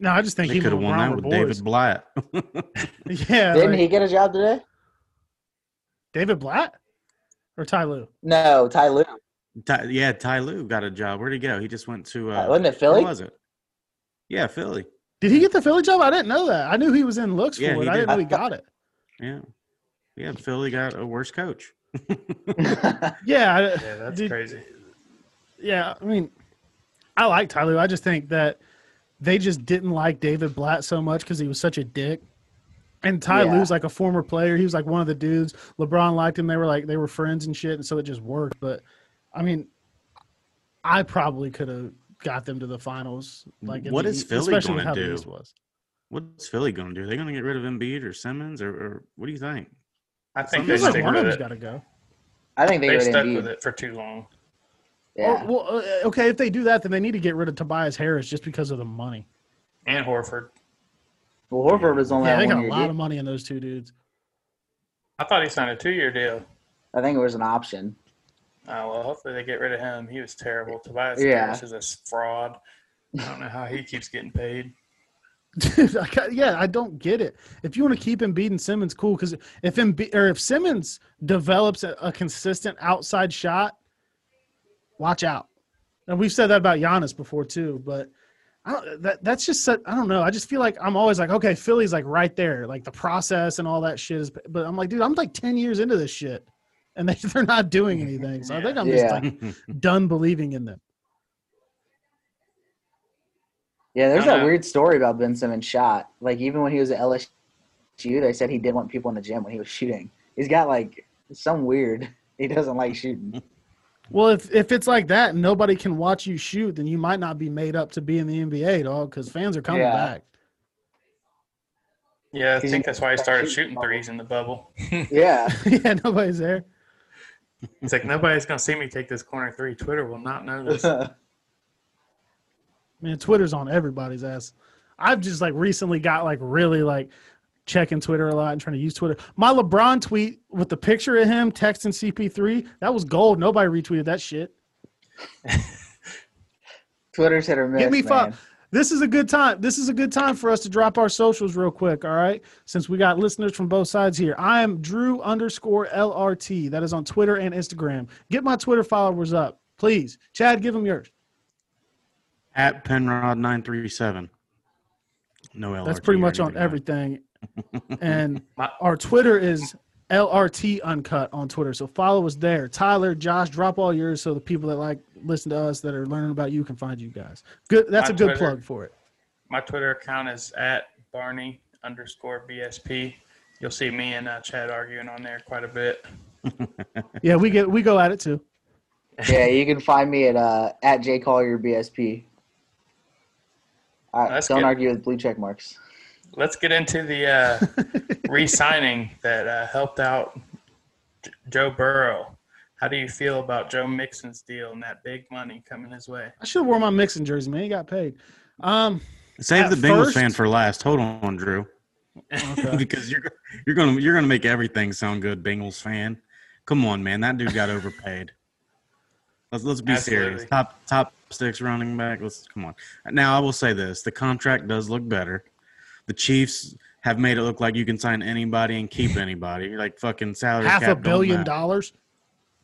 [SPEAKER 2] No, I just think
[SPEAKER 4] They
[SPEAKER 2] he
[SPEAKER 4] could have won that with
[SPEAKER 2] boys.
[SPEAKER 4] David Blatt.
[SPEAKER 2] Yeah,
[SPEAKER 3] didn't
[SPEAKER 2] like-
[SPEAKER 3] he get a job today?
[SPEAKER 2] David Blatt or Ty Lue?
[SPEAKER 3] No, Ty Lue.
[SPEAKER 4] Ty, yeah, Ty Lue got a job. Where'd he go? He just went to uh,
[SPEAKER 3] Wasn't it Philly?
[SPEAKER 4] was it? Yeah, Philly.
[SPEAKER 2] Did he get the Philly job? I didn't know that. I knew he was in looks
[SPEAKER 4] Yeah,
[SPEAKER 2] for it.
[SPEAKER 4] he
[SPEAKER 2] I didn't
[SPEAKER 4] did.
[SPEAKER 2] know he got it.
[SPEAKER 4] Yeah, yeah. Philly got a worse coach.
[SPEAKER 2] Yeah,
[SPEAKER 5] Yeah, that's
[SPEAKER 2] Dude,
[SPEAKER 5] crazy.
[SPEAKER 2] yeah. I mean, I like Ty Lue. I just think that they just didn't like David Blatt so much because he was such a dick. And Ty
[SPEAKER 3] Yeah.
[SPEAKER 2] Lue's like a former player. He was like one of the dudes. LeBron liked him. They were like they were friends and shit, and so it just worked. But I mean, I probably could have got them to the finals. Like in
[SPEAKER 4] What
[SPEAKER 2] the
[SPEAKER 4] is Philly gonna do?
[SPEAKER 2] Was.
[SPEAKER 4] What's Philly going to do? Are they going to get rid of Embiid or Simmons, or, or what do you think?
[SPEAKER 5] I think
[SPEAKER 4] Feels
[SPEAKER 5] they
[SPEAKER 2] Feels like
[SPEAKER 5] stick
[SPEAKER 2] one of
[SPEAKER 5] with
[SPEAKER 2] them's
[SPEAKER 5] it.
[SPEAKER 2] got to go.
[SPEAKER 3] I think they,
[SPEAKER 5] They stuck
[SPEAKER 3] Embiid.
[SPEAKER 5] with it for too long.
[SPEAKER 3] Yeah.
[SPEAKER 2] Oh, well, uh, okay, if they do that, then they need to get rid of Tobias Harris just because of the money.
[SPEAKER 5] And Horford.
[SPEAKER 3] well, Horford was only
[SPEAKER 2] Yeah,
[SPEAKER 3] on
[SPEAKER 2] they
[SPEAKER 3] one
[SPEAKER 2] got a lot
[SPEAKER 3] deal.
[SPEAKER 2] of money in those two dudes.
[SPEAKER 5] I thought he signed a two-year deal.
[SPEAKER 3] I think it was an option.
[SPEAKER 5] Oh well, hopefully they get rid of him. He was terrible. Tobias
[SPEAKER 3] Yeah.
[SPEAKER 5] Harris is a fraud. I don't know how he keeps getting paid.
[SPEAKER 2] Dude, I got- yeah, I don't get it. If you want to keep Embiid and Simmons, cool. Because if Embiid or if Simmons develops a, a consistent outside shot, watch out. And we've said that about Giannis before too. But I don't, that that's just such, I don't know. I just feel like I'm always like, okay, Philly's like right there, like the process and all that shit is. But I'm like, dude, I'm like ten years into this shit, and they they're not doing anything. So I think I'm just like done believing in them.
[SPEAKER 3] Yeah, there's
[SPEAKER 5] I
[SPEAKER 3] that
[SPEAKER 5] know.
[SPEAKER 3] weird story about Ben Simmons' shot. Like even when he was at LSU, they said he didn't want people in the gym when he was shooting. He's got like some weird. He doesn't like shooting.
[SPEAKER 2] Well, if if it's like that and nobody can watch you shoot, then you might not be made up to be in the NBA, dog. Because fans are coming
[SPEAKER 3] Yeah.
[SPEAKER 2] back.
[SPEAKER 5] Yeah, I think that's why he started
[SPEAKER 3] shooting
[SPEAKER 5] shooting threes in the bubble.
[SPEAKER 3] Yeah,
[SPEAKER 2] yeah, nobody's there.
[SPEAKER 5] It's like nobody's gonna see me take this corner three. Twitter will not notice.
[SPEAKER 2] Man, Twitter's on everybody's ass. I've just like recently got like really like checking Twitter a lot and trying to use Twitter. My LeBron tweet with the picture of him texting CP3, that was gold. Nobody retweeted that shit.
[SPEAKER 3] Twitter's hit or miss.
[SPEAKER 2] Get me
[SPEAKER 3] man.
[SPEAKER 2] five. This is a good time. This is a good time for us to drop our socials real quick. All right. Since we got listeners from both sides here. I am Drew underscore LRT. That is on Twitter and Instagram. Get my Twitter followers up. Please. Chad, give them yours.
[SPEAKER 4] At Penrod937. No LRT.
[SPEAKER 2] That's pretty much on everything. and our Twitter is LRT Uncut on Twitter. So follow us there. Tyler, Josh, drop all yours so the people that like listen to us that are learning about you can find you guys. Good. That's
[SPEAKER 5] My
[SPEAKER 2] a good
[SPEAKER 5] Twitter-
[SPEAKER 2] plug for it.
[SPEAKER 5] My Twitter account is at Barney underscore BSP. You'll see me and uh, Chad arguing on there quite a bit.
[SPEAKER 2] Yeah, we get we go at it too.
[SPEAKER 3] Yeah, you can find me at uh, at J Collier BSP. All right,
[SPEAKER 5] That's
[SPEAKER 3] don't
[SPEAKER 5] good.
[SPEAKER 3] argue with blue check marks.
[SPEAKER 5] Let's get into the uh, re-signing that uh, helped out J- Joe Burrow. How do you feel about Joe Mixon's deal and that big money coming his way?
[SPEAKER 2] I should have worn my Mixon jersey, man. He got paid. Um,
[SPEAKER 4] Save the Bengals
[SPEAKER 2] first-
[SPEAKER 4] fan for last. Hold on, Drew.
[SPEAKER 2] okay.
[SPEAKER 4] because you're you're gonna you're gonna make everything sound good, Bengals fan. Come on, man, that dude got overpaid. Let's let's be serious. Top top six running back. Let's come on. Now I will say this: the contract does look better. The Chiefs have made it look like you can sign anybody and keep anybody, like fucking salary
[SPEAKER 2] half
[SPEAKER 4] cap
[SPEAKER 2] a billion dollars.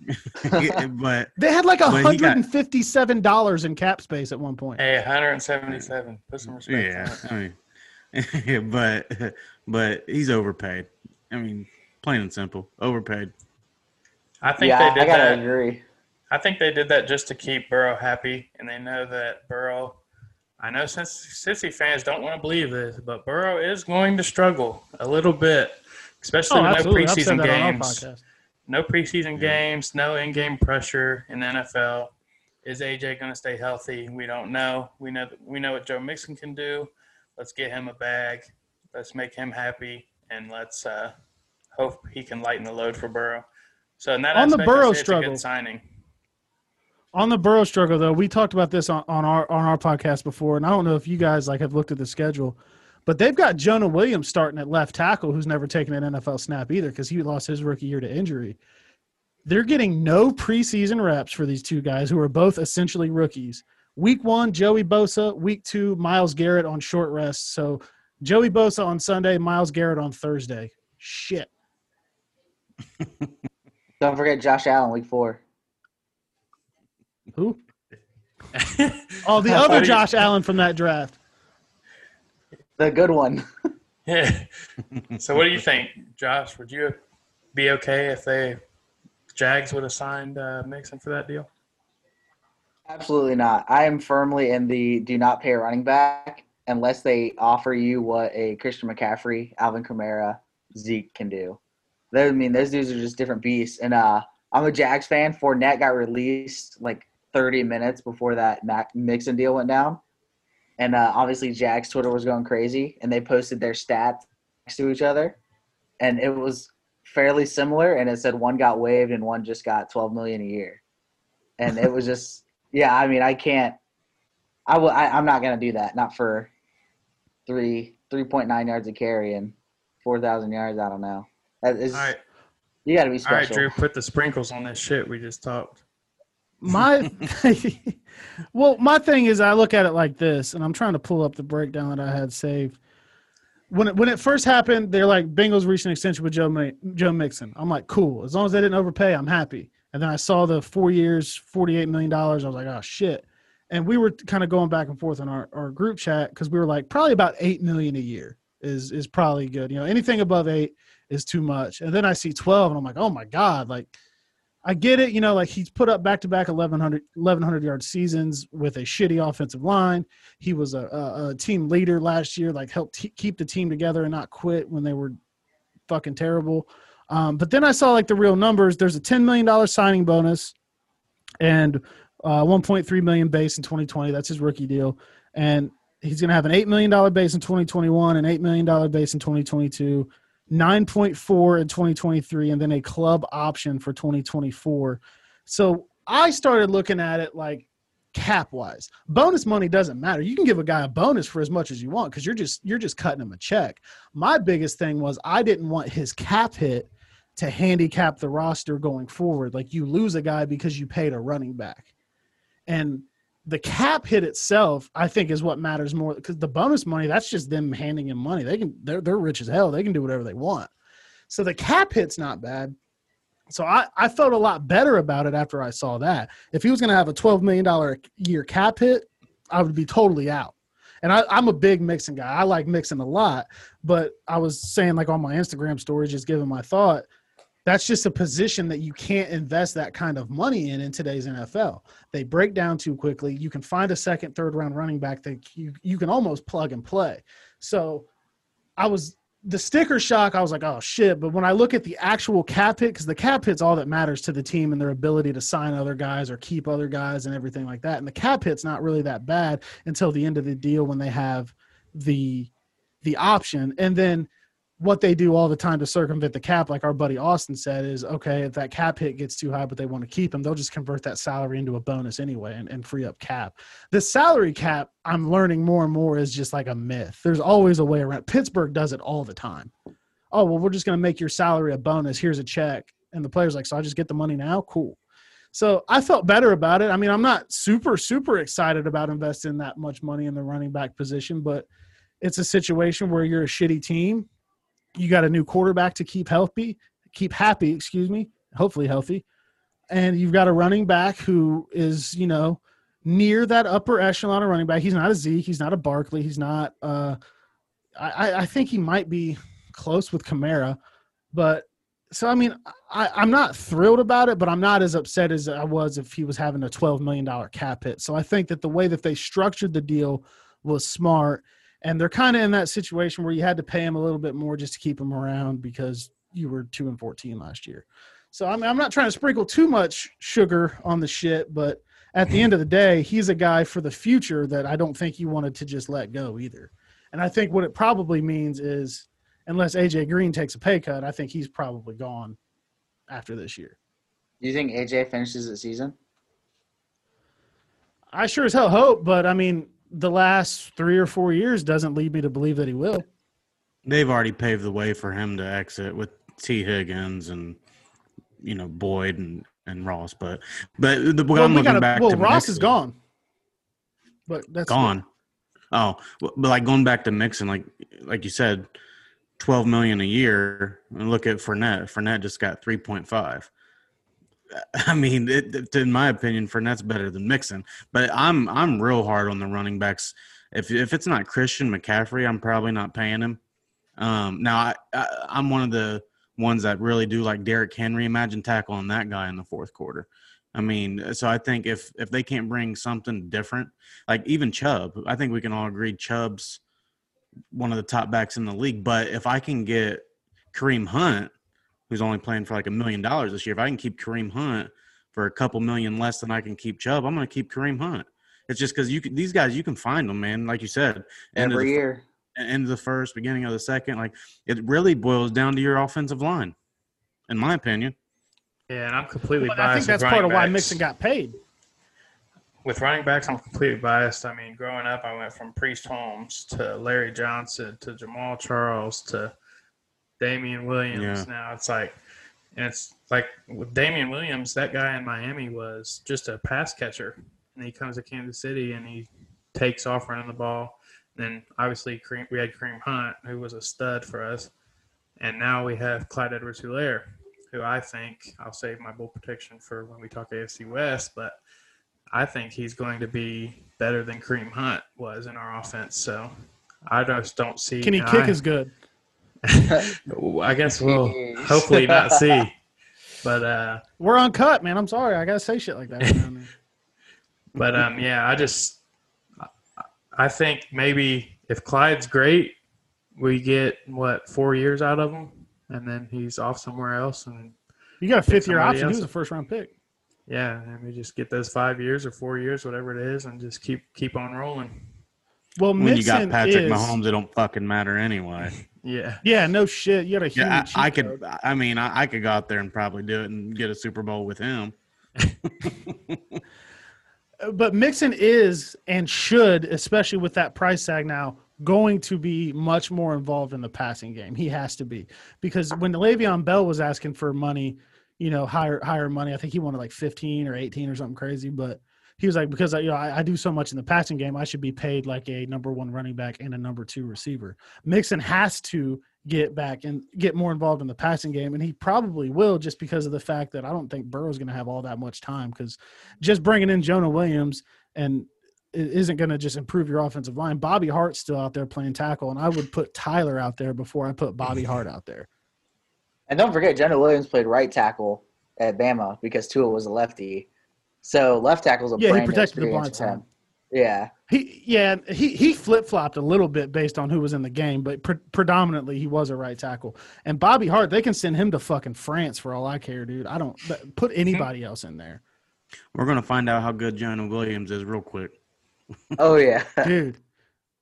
[SPEAKER 4] but
[SPEAKER 2] They had like
[SPEAKER 4] But
[SPEAKER 2] hundred and fifty-seven dollars in cap space at one point.
[SPEAKER 5] Hey, 177. Put some respect
[SPEAKER 4] yeah. I mean, but but he's overpaid. I mean, plain and simple, overpaid.
[SPEAKER 5] I think
[SPEAKER 3] Yeah,
[SPEAKER 5] they
[SPEAKER 3] I
[SPEAKER 5] did
[SPEAKER 3] gotta
[SPEAKER 5] that.
[SPEAKER 3] agree.
[SPEAKER 5] I think they did that just to keep Burrow happy, and they know that Burrow. I know since Cincy fans don't want to believe this, but Burrow is going to struggle a little bit, especially
[SPEAKER 2] Oh,
[SPEAKER 5] with no
[SPEAKER 2] absolutely. I've said
[SPEAKER 5] preseason
[SPEAKER 2] that on our
[SPEAKER 5] games. No preseason games, no in-game pressure in the NFL. Is AJ going to stay healthy? We don't know. We know we know what Joe Mixon can do. Let's get him a bag. Let's make him happy, and let's uh, hope he can lighten the load for Burrow. So in that
[SPEAKER 2] On the
[SPEAKER 5] aspect, I
[SPEAKER 2] Burrow
[SPEAKER 5] say it's a
[SPEAKER 2] struggle.
[SPEAKER 5] signing.
[SPEAKER 2] On the Burrow struggle, though, we talked about this on, on our on our podcast before, and I don't know if you guys like have looked at the schedule, but they've got Jonah Williams starting at left tackle, who's never taken an NFL snap either because he lost his rookie year to injury. They're getting no preseason reps for these two guys who are both essentially rookies. Week one, Joey Bosa. Week two, Myles Garrett on short rest. So Joey Bosa on Sunday, Myles Garrett on Thursday. Shit.
[SPEAKER 3] Don't forget Josh Allen, week four.
[SPEAKER 2] Who? Oh, the other Josh Allen from that draft.
[SPEAKER 3] The good one.
[SPEAKER 5] Yeah. so what do you think, Josh? Would you be okay if they Jags would have signed uh, Mixon for that deal?
[SPEAKER 3] Absolutely not. I am firmly in the do not pay a running back unless they offer you what a Christian McCaffrey, Alvin Kamara, Zeke can do. They, I mean, those dudes are just different beasts. And uh, I'm a Jags fan. Fournette got released like 30 minutes before that Mac Mixon deal went down. And uh, obviously, Jags Twitter was going crazy, and they posted their stats next to each other, and it was fairly similar. And it said one got waived and one just got 12 million a year, and it was just yeah. I mean, I can't. I will. I, I'm not gonna do that. Not for three 3.9 yards a carry and 4,000 yards. I don't know. That is.
[SPEAKER 5] All right,
[SPEAKER 3] You got to be special.
[SPEAKER 5] all right. Drew. Put the sprinkles on this shit we just talked.
[SPEAKER 2] My well, my thing is I look at it like this, and I'm trying to pull up the breakdown that I had saved. When it, when it first happened, they're like Bengals reached an extension with Joe Joe Mixon. I'm like, cool. As long as they didn't overpay, I'm happy. And then I saw the four years, forty eight million dollars. I was like, oh shit. And we were kind of going back and forth in our, our group chat because we were like, probably about eight million a year is is probably good. You know, anything above eight is too much. And then I see twelve, and I'm like, oh my god, like I get it, you know, like he's put up back to back 1100 1100 yard seasons with a shitty offensive line. He was a, a, a team leader last year, like helped t- keep the team together and not quit when they were fucking terrible. Um, but then I saw like the real numbers. There's a $10 million signing bonus and uh, 1.3 million base in 2020. That's his rookie deal. And he's going to have an $8 million base in 2021, an $8 million base in 2022. 9.4 in 2023 and then a club option for 2024. So I started looking at it like cap wise. Bonus money doesn't matter. You can give a guy a bonus for as much as you want because you're just you're just cutting him a check. My biggest thing was I didn't want his cap hit to handicap the roster going forward. Like you lose a guy because you paid a running back. And the cap hit itself, I think, is what matters more because the bonus money, that's just them handing him money. They can they're they're rich as hell. They can do whatever they want. So the cap hit's not bad. So I, I felt a lot better about it after I saw that. If he was gonna have a twelve million dollar a year cap hit, I would be totally out. And I, I'm a big Mixon guy. I like Mixon a lot, but I was saying like on my Instagram story, just giving my thought, that's just a position that you can't invest that kind of money in in today's NFL. They break down too quickly. You can find a second, third round running back that you, you can almost plug and play. So I was the sticker shock. I was like, oh shit. But when I look at the actual cap hit, because the cap hit's all that matters to the team and their ability to sign other guys or keep other guys and everything like that. And the cap hit's not really that bad until the end of the deal when they have the the option. And then what they do all the time to circumvent the cap, like our buddy Austin said, is okay, if that cap hit gets too high, but they want to keep him, they'll just convert that salary into a bonus anyway and, and free up cap. The salary cap, I'm learning more and more, is just like a myth. There's always a way around. Pittsburgh does it all the time. Oh, well, we're just going to make your salary a bonus. Here's a check. And the player's like, so I just get the money now? Cool. So I felt better about it. I mean, I'm not super, super excited about investing that much money in the running back position, but it's a situation where you're a shitty team you got a new quarterback to keep healthy, keep happy, excuse me, hopefully healthy. And you've got a running back who is, you know, near that upper echelon of running back. He's not a Zeke, he's not a Barkley, he's not uh I, I think he might be close with Kamara, but so I mean I, I'm not thrilled about it, but I'm not as upset as I was if he was having a twelve million dollar cap hit. So I think that the way that they structured the deal was smart and they're kind of in that situation where you had to pay him a little bit more just to keep him around because you were two and fourteen last year. So I mean, I'm not trying to sprinkle too much sugar on the shit, but at the end of the day, he's a guy for the future that I don't think you wanted to just let go either. And I think what it probably means is, unless AJ Green takes a pay cut, I think he's probably gone after this year.
[SPEAKER 3] Do you think AJ finishes the season?
[SPEAKER 2] I sure as hell hope, but I mean, the last three or four years doesn't lead me to believe that he will.
[SPEAKER 4] They've already paved the way for him to exit with T. Higgins and you know Boyd and, and Ross, but but the
[SPEAKER 2] Well,
[SPEAKER 4] I'm
[SPEAKER 2] we
[SPEAKER 4] looking
[SPEAKER 2] gotta-
[SPEAKER 4] back.
[SPEAKER 2] well Ross is gone, but that's
[SPEAKER 4] gone. Oh, but like going back to Mixon, like like you said, twelve million a year. And look at Fournette. Fournette just got three point five. I mean, it, it- in my opinion, Fournette's better than Mixon. But I'm I'm real hard on the running backs. If if it's not Christian McCaffrey, I'm probably not paying him. Um, now I, I I'm one of the ones that really do like Derrick Henry. Imagine tackling that guy in the fourth quarter. I mean, so I think if if they can't bring something different, like even Chubb, I think we can all agree Chubb's one of the top backs in the league. But if I can get Kareem Hunt, who's only playing for like a million dollars this year, if I can keep Kareem Hunt for a couple million less than I can keep Chubb, I'm going to keep Kareem Hunt. It's just because you can, these guys you can find them, man. Like you said, end of
[SPEAKER 3] Every
[SPEAKER 4] the,
[SPEAKER 3] year.
[SPEAKER 4] end of the first, beginning of the second. Like it really boils down to your offensive line, in my opinion.
[SPEAKER 5] Yeah, and I'm completely
[SPEAKER 2] But
[SPEAKER 5] biased.
[SPEAKER 2] I think that's part of
[SPEAKER 5] running
[SPEAKER 2] why
[SPEAKER 5] backs.
[SPEAKER 2] Mixon got paid.
[SPEAKER 5] With running backs, I'm completely biased. I mean, growing up, I went from Priest Holmes to Larry Johnson to Jamaal Charles to Damien Williams.
[SPEAKER 4] Yeah.
[SPEAKER 5] Now it's like, and it's like with Damien Williams, that guy in Miami was just a pass catcher, and he comes to Kansas City and he takes off running the ball. And then obviously Kareem, we had Kareem Hunt, who was a stud for us, and now we have Clyde Edwards-Helaire, who I think I'll save my bull protection for when we talk AFC West, but I think he's going to be better than Kareem Hunt was in our offense. So I just don't see.
[SPEAKER 2] Can he kick
[SPEAKER 5] I,
[SPEAKER 2] as good?
[SPEAKER 5] I guess we'll hopefully not see. But uh,
[SPEAKER 2] We're uncut, man. I'm sorry. I gotta say shit like that. every now and then.
[SPEAKER 5] but um, yeah, I just I- think maybe if Clyde's great, we get what four years out of him, and then he's off somewhere else, and
[SPEAKER 2] You got a fifth year option. He was a first round pick.
[SPEAKER 5] yeah, and we just get those five years or four years, whatever it is, and just keep keep on rolling.
[SPEAKER 2] Well,
[SPEAKER 4] When you got Patrick
[SPEAKER 2] is,
[SPEAKER 4] Mahomes, it don't fucking matter anyway.
[SPEAKER 5] Yeah,
[SPEAKER 2] Yeah, no shit. You got a human
[SPEAKER 4] Yeah, I, I could. I mean, I, I could go out there and probably do it and get a Super Bowl with him.
[SPEAKER 2] but Mixon is and should, especially with that price tag now, going to be much more involved in the passing game. He has to be because when Le'Veon Bell was asking for money, you know, higher higher money, I think he wanted like fifteen or eighteen or something crazy, but. He was like, because I, you know, I, I do so much in the passing game, I should be paid like a number one running back and a number two receiver. Mixon has to get back and get more involved in the passing game, and he probably will just because of the fact that I don't think Burrow's going to have all that much time because just bringing in Jonah Williams and it isn't going to just improve your offensive line. Bobby Hart's still out there playing tackle, and I would put Tyler out there before I put Bobby Hart out there.
[SPEAKER 3] And don't forget, Jonah Williams played right tackle at Bama because Tua was a lefty. So left tackle's a
[SPEAKER 2] Yeah, he
[SPEAKER 3] brand new
[SPEAKER 2] protected the blind side.
[SPEAKER 3] Yeah.
[SPEAKER 2] He, yeah, he he flip flopped a little bit based on who was in the game, but pre- predominantly he was a right tackle. And Bobby Hart, they can send him to fucking France for all I care, dude. I don't put mm-hmm. anybody else in there,
[SPEAKER 4] We're gonna find out how good Jonah Williams is real quick.
[SPEAKER 3] Oh yeah.
[SPEAKER 2] dude.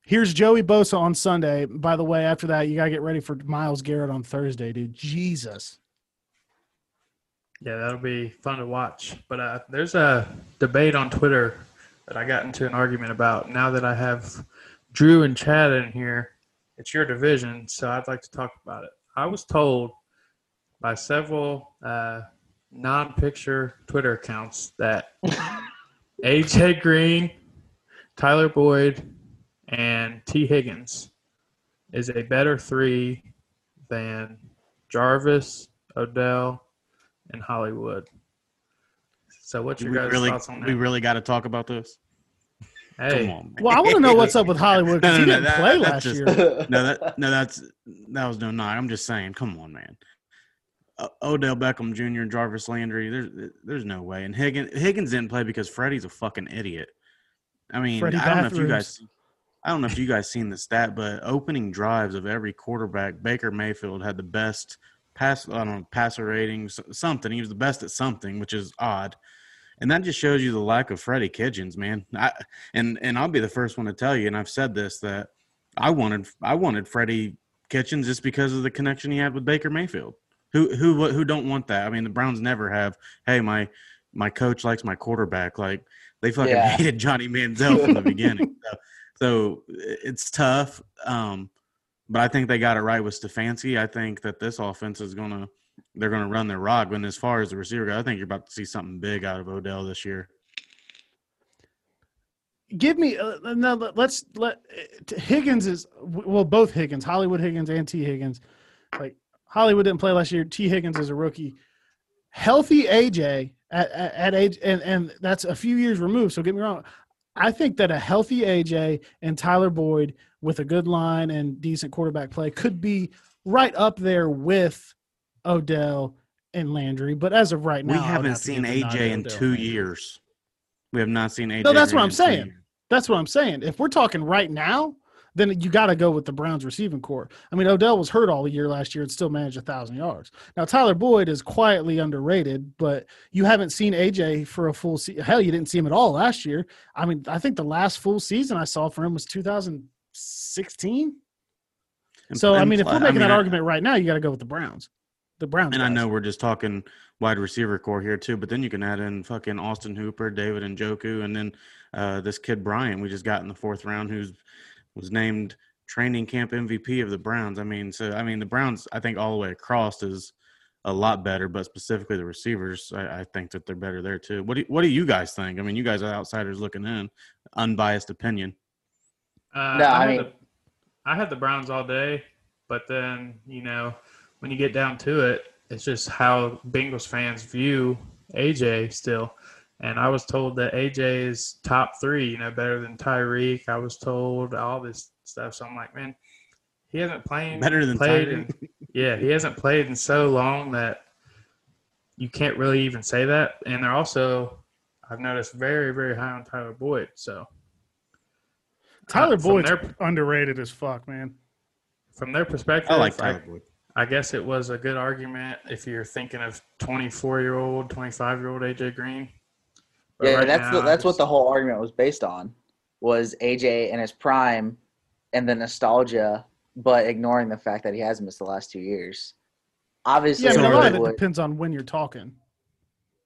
[SPEAKER 2] Here's Joey Bosa on Sunday. By the way, after that, you gotta get ready for Myles Garrett on Thursday, dude. Jesus.
[SPEAKER 5] Yeah, that'll be fun to watch. But uh, there's a debate on Twitter that I got into an argument about. Now that I have Drew and Chad in here, it's your division, so I'd like to talk about it. I was told by several uh, non-picture Twitter accounts that AJ Green, Tyler Boyd, and T. Higgins is a better three than Jarvis, Odell, and Hollywood. So, what's
[SPEAKER 4] We
[SPEAKER 5] guys'
[SPEAKER 4] really,
[SPEAKER 5] thoughts on that?
[SPEAKER 4] we really got to talk about this.
[SPEAKER 5] hey,
[SPEAKER 4] Come on, man.
[SPEAKER 2] Well, I want to know what's up with Hollywood because
[SPEAKER 4] No,
[SPEAKER 2] he
[SPEAKER 4] no, no,
[SPEAKER 2] didn't
[SPEAKER 4] that-
[SPEAKER 2] play
[SPEAKER 4] that's
[SPEAKER 2] last
[SPEAKER 4] just-
[SPEAKER 2] year.
[SPEAKER 4] no, that no, that's that was no knock. I'm just saying. Come on, man. Uh, Odell Beckham Jr. and Jarvis Landry. There's there's no way. And Higgins Higgins didn't play because Freddie's a fucking idiot. I mean,
[SPEAKER 2] Freddie
[SPEAKER 4] I don't know if you guys. I don't know if you guys seen the stat, but opening drives of every quarterback, Baker Mayfield had the best pass. I don't know passer rating something. He was the best at something, which is odd. And that just shows you the lack of Freddie Kitchens, man. I, and and I'll be the first one to tell you, and I've said this that I wanted I wanted Freddie Kitchens just because of the connection he had with Baker Mayfield. Who who who don't want that? I mean, the Browns never have. Hey, my my coach likes my quarterback. Like they fucking
[SPEAKER 3] Yeah.
[SPEAKER 4] hated Johnny Manziel from the beginning. So, so it's tough. Um, but I think they got it right with Stefanski. I think that this offense is gonna they're gonna run their rock. But as far as the receiver goes, I think you're about to see something big out of Odell this year.
[SPEAKER 2] Give me uh, now. let- Let's let uh, Higgins is well, both Higgins, Hollywood Higgins and T Higgins. Like Hollywood didn't play last year. T Higgins is a rookie. Healthy AJ at, at, at age, and and that's a few years removed. So get me wrong. I think that a healthy AJ and Tyler Boyd with a good line and decent quarterback play could be right up there with Odell and Landry. But as of right now,
[SPEAKER 4] we haven't
[SPEAKER 2] have
[SPEAKER 4] seen AJ in
[SPEAKER 2] Odell
[SPEAKER 4] two
[SPEAKER 2] Landry.
[SPEAKER 4] years. We have not seen AJ.
[SPEAKER 2] No, that's what I'm saying. That's what I'm saying. If we're talking right now, then you got to go with the Browns receiving core. I mean, Odell was hurt all the year last year and still managed a thousand yards. Now Tyler Boyd is quietly underrated, but you haven't seen AJ for a full season. Hell, you didn't see him at all last year. I mean, I think the last full season I saw for him was 2000-
[SPEAKER 4] 16.
[SPEAKER 2] So I mean, if we're making I
[SPEAKER 4] mean,
[SPEAKER 2] that
[SPEAKER 4] I,
[SPEAKER 2] argument right now, you got to go with the Browns. The Browns.
[SPEAKER 4] And
[SPEAKER 2] guys.
[SPEAKER 4] I know we're just talking wide receiver core here too, but then you can add in fucking Austin Hooper, David Njoku, and then uh, this kid Brian we just got in the fourth round, who's was named training camp MVP of the Browns. I mean, so I mean the Browns, I think all the way across is a lot better, but specifically the receivers, I, I, think that they're better there too. What do what do you guys think? I mean, you guys are outsiders looking in, unbiased opinion.
[SPEAKER 5] Uh,
[SPEAKER 3] No, I
[SPEAKER 5] had
[SPEAKER 3] mean-
[SPEAKER 5] the, I had the Browns all day, but then you know when you get down to it, it's just how Bengals fans view AJ still. And I was told that AJ is top three, you know, better than Tyreek. I was told all this stuff. So I'm like, man, he hasn't played
[SPEAKER 4] Better than
[SPEAKER 5] played
[SPEAKER 4] Tyreek?
[SPEAKER 5] in, yeah, he hasn't played in so long that you can't really even say that. And they're also, I've noticed, very, very high on Tyler Boyd. So
[SPEAKER 2] Tyler
[SPEAKER 5] uh, from
[SPEAKER 2] Boyd's
[SPEAKER 5] their-
[SPEAKER 2] underrated as fuck, man.
[SPEAKER 5] from their perspective,
[SPEAKER 4] I like
[SPEAKER 5] I,
[SPEAKER 4] Tyler Boyd.
[SPEAKER 5] I guess it was a good argument if you're thinking of 24 year old, 25 year old AJ Green. But
[SPEAKER 3] Yeah,
[SPEAKER 5] right
[SPEAKER 3] that's
[SPEAKER 5] now,
[SPEAKER 3] the, that's what the whole argument was based on, was AJ in his prime, and the nostalgia, but ignoring the fact that he has missed the last two years. Obviously,
[SPEAKER 2] Yeah, I
[SPEAKER 4] So
[SPEAKER 2] a lot of it
[SPEAKER 3] Wood-
[SPEAKER 2] depends on when you're talking.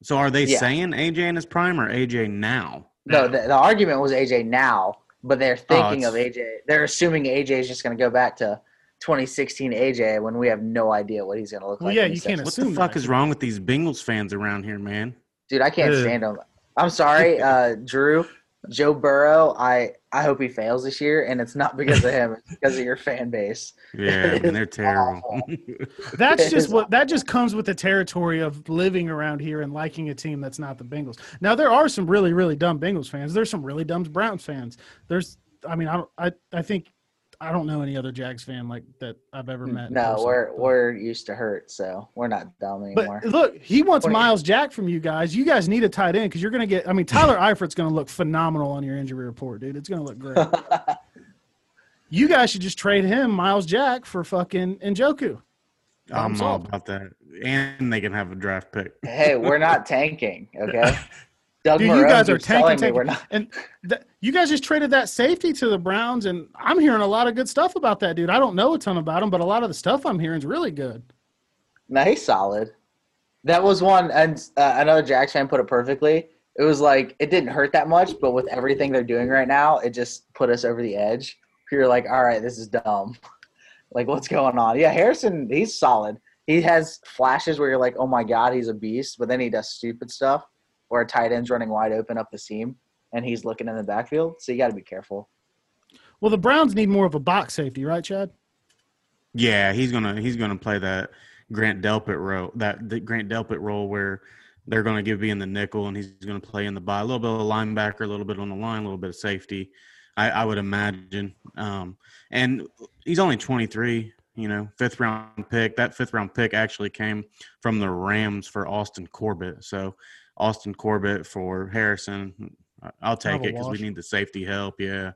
[SPEAKER 4] So are they
[SPEAKER 3] Yeah.
[SPEAKER 4] saying AJ in his prime or AJ now?
[SPEAKER 3] no, the, the argument was AJ now, but they're thinking
[SPEAKER 4] it's-
[SPEAKER 3] of AJ. They're assuming AJ is just going to go back to 2016 AJ when we have no idea what he's going to look
[SPEAKER 2] Well,
[SPEAKER 3] like.
[SPEAKER 2] yeah, you can't
[SPEAKER 3] steps-
[SPEAKER 4] What the fuck
[SPEAKER 2] that.
[SPEAKER 4] is wrong with these Bengals fans around here, man?
[SPEAKER 3] Dude, I can't
[SPEAKER 5] Ugh.
[SPEAKER 3] stand them. I'm sorry, uh, Drew. Joe Burrow, I, I hope he fails this year, and it's not because of him. It's because of your fan base.
[SPEAKER 4] Yeah, I mean, they're terrible.
[SPEAKER 2] That's
[SPEAKER 3] It
[SPEAKER 2] just
[SPEAKER 3] is
[SPEAKER 2] what that just comes with the territory of living around here and liking a team that's not the Bengals. Now there are some really really dumb Bengals fans. There's some really dumb Browns fans. There's I mean I don't I I think I don't know any other Jags fan like that I've ever hmm. met.
[SPEAKER 3] No,
[SPEAKER 2] person.
[SPEAKER 3] we're
[SPEAKER 2] But-
[SPEAKER 3] we're used to hurt, so we're not dumb anymore.
[SPEAKER 2] But look, he wants
[SPEAKER 3] What do
[SPEAKER 2] Myles Jack from you guys. You guys need a tight end because you're going to get. I mean, Tyler Eifert's going to look phenomenal on your injury report, dude. It's going to look great. you guys should just trade him, Myles Jack, for fucking Njoku.
[SPEAKER 4] I'm all
[SPEAKER 2] solved.
[SPEAKER 4] about that. And they can have a draft pick.
[SPEAKER 3] hey, we're not tanking, okay? Doug
[SPEAKER 2] Dude, you guys are
[SPEAKER 3] keeps telling
[SPEAKER 2] tanking,
[SPEAKER 3] me we're not.
[SPEAKER 2] And th- you guys just traded that safety to the Browns, and I'm hearing a lot of good stuff about that dude. I don't know a ton about him, but a lot of the stuff I'm hearing is really good.
[SPEAKER 3] No, he's solid. That was one, and uh, another Jags fan put it perfectly. It was like it didn't hurt that much, but with everything they're doing right now, it just put us over the edge. You're like, all right, this is dumb. like, what's going on? Yeah, Harrison, he's solid. He has flashes where you're like, oh my god, he's a beast, but then he does stupid stuff where a tight end's running wide open up the seam and he's looking in the backfield. So you got to be careful.
[SPEAKER 2] Well, the Browns need more of a box safety, right, Chad?
[SPEAKER 4] Yeah, he's gonna he's gonna play that Grant Delpit role that the Grant Delpit role where they're gonna give be in the nickel and he's gonna play in the by a little bit of linebacker, a little bit on the line, a little bit of safety. I, I would imagine. Um, and he's only 23. You know, fifth round pick. That fifth round pick actually came from the Rams for Austin Corbett. So Austin Corbett for Harrison. I- I'll take
[SPEAKER 2] Kind of a
[SPEAKER 4] it because we need the safety help. Yeah.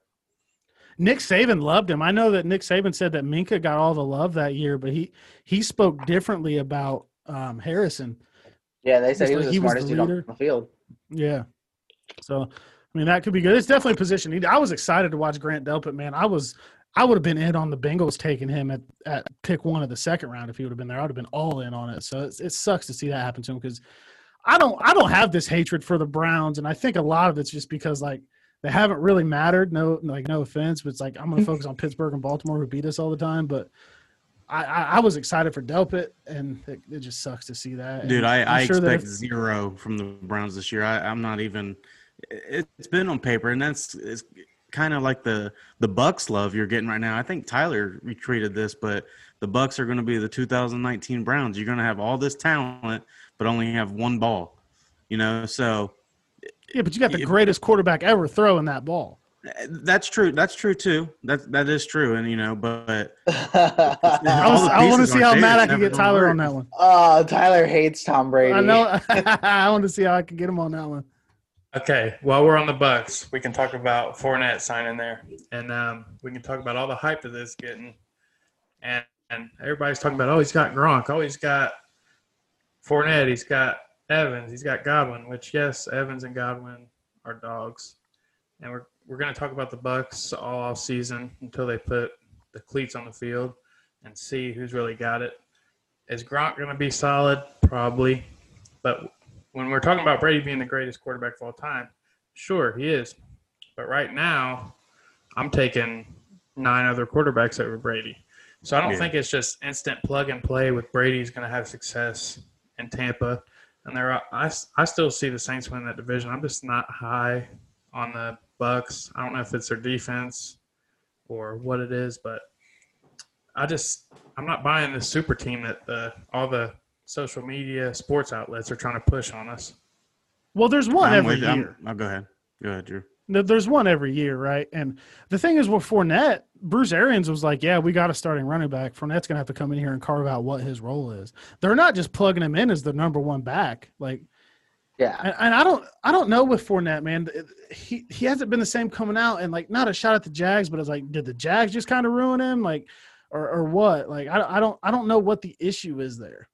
[SPEAKER 2] Nick Saban loved him. I know that Nick Saban said that Minkah got all the love that year, but he he spoke differently about um, Harrison.
[SPEAKER 3] Yeah, they said
[SPEAKER 2] Just
[SPEAKER 3] he was
[SPEAKER 2] like
[SPEAKER 3] the
[SPEAKER 2] he was the
[SPEAKER 3] dude on
[SPEAKER 2] leader.
[SPEAKER 3] the field.
[SPEAKER 2] Yeah. So, I mean, that could be good. It's definitely a position. I was excited to watch Grant Delpit, man. I was, I would have been in on the Bengals taking him at, at pick one of the second round if he would have been there. I would have been all in on it. So it's, it sucks to see that happen to him because I don't, I don't have this hatred for the Browns, and I think a lot of it's just because like they haven't really mattered. No, like no offense, but it's like I'm going to mm-hmm. focus on Pittsburgh and Baltimore who beat us all the time, but. I, I, I was excited for Delpit, and it, it just sucks to see that.
[SPEAKER 4] Dude,
[SPEAKER 2] And
[SPEAKER 4] I,
[SPEAKER 2] I'm
[SPEAKER 4] I
[SPEAKER 2] sure
[SPEAKER 4] expect zero from the Browns this year. I, I'm not even. it- It's been on paper, and that's it's kind of like the the Bucks love you're getting right now. I think Tyler retweeted this, but the Bucks are going to be the 2019 Browns. You're going to have all this talent, but only have one ball. You know, so
[SPEAKER 2] Yeah, but you got the
[SPEAKER 4] Yeah.
[SPEAKER 2] greatest quarterback ever throwing that ball.
[SPEAKER 4] That's true. That's true too. That that is true. And you know, but
[SPEAKER 2] I, was, I want to see how mad I
[SPEAKER 4] It's
[SPEAKER 2] can get Tyler
[SPEAKER 4] work.
[SPEAKER 2] on that one.
[SPEAKER 3] oh, Tyler hates Tom Brady.
[SPEAKER 2] I know. I want to see how I can get him on that one.
[SPEAKER 5] Okay, while we're on the Bucks, we can talk about Fournette signing there, and um, we can talk about all the hype that this is getting. And, and everybody's talking about, oh, he's got Gronk, oh, he's got Fournette, he's got Evans, he's got Godwin. Which yes, Evans and Godwin are dogs, and we're we're going to talk about the Bucks all off season until they put the cleats on the field and see who's really got it. Is Gronk going to be solid? Probably, but when we're talking about Brady being the greatest quarterback of all time, sure he is. But right now, I'm taking nine other quarterbacks over Brady. So I don't
[SPEAKER 4] Yeah.
[SPEAKER 5] think it's just instant plug and play with Brady's going to have success in Tampa. And there, are, I, I still see the Saints win that division. I'm just not high on the Bucks. I don't know if it's their defense or what it is, but I just I'm not buying this super team that the all the social media sports outlets are trying to push on us.
[SPEAKER 2] Well, there's one
[SPEAKER 4] I'm
[SPEAKER 2] every
[SPEAKER 4] with- I'm-
[SPEAKER 2] year.
[SPEAKER 4] I'll go ahead. Go ahead, Drew.
[SPEAKER 2] There- There's one every year, right? And the thing is, with Fournette, Bruce Arians was like, "Yeah, we got a starting running back. Fournette's gonna have to come in here and carve out what his role is." They're not just plugging him in as the number one back. Like,
[SPEAKER 3] yeah.
[SPEAKER 2] and, and I don't, I don't know with Fournette, man. He he hasn't been the same coming out, and like, not a shot at the Jags, but it's like, did the Jags just kind of ruin him, like, or or what? Like, I, I don't, I don't know what the issue is there.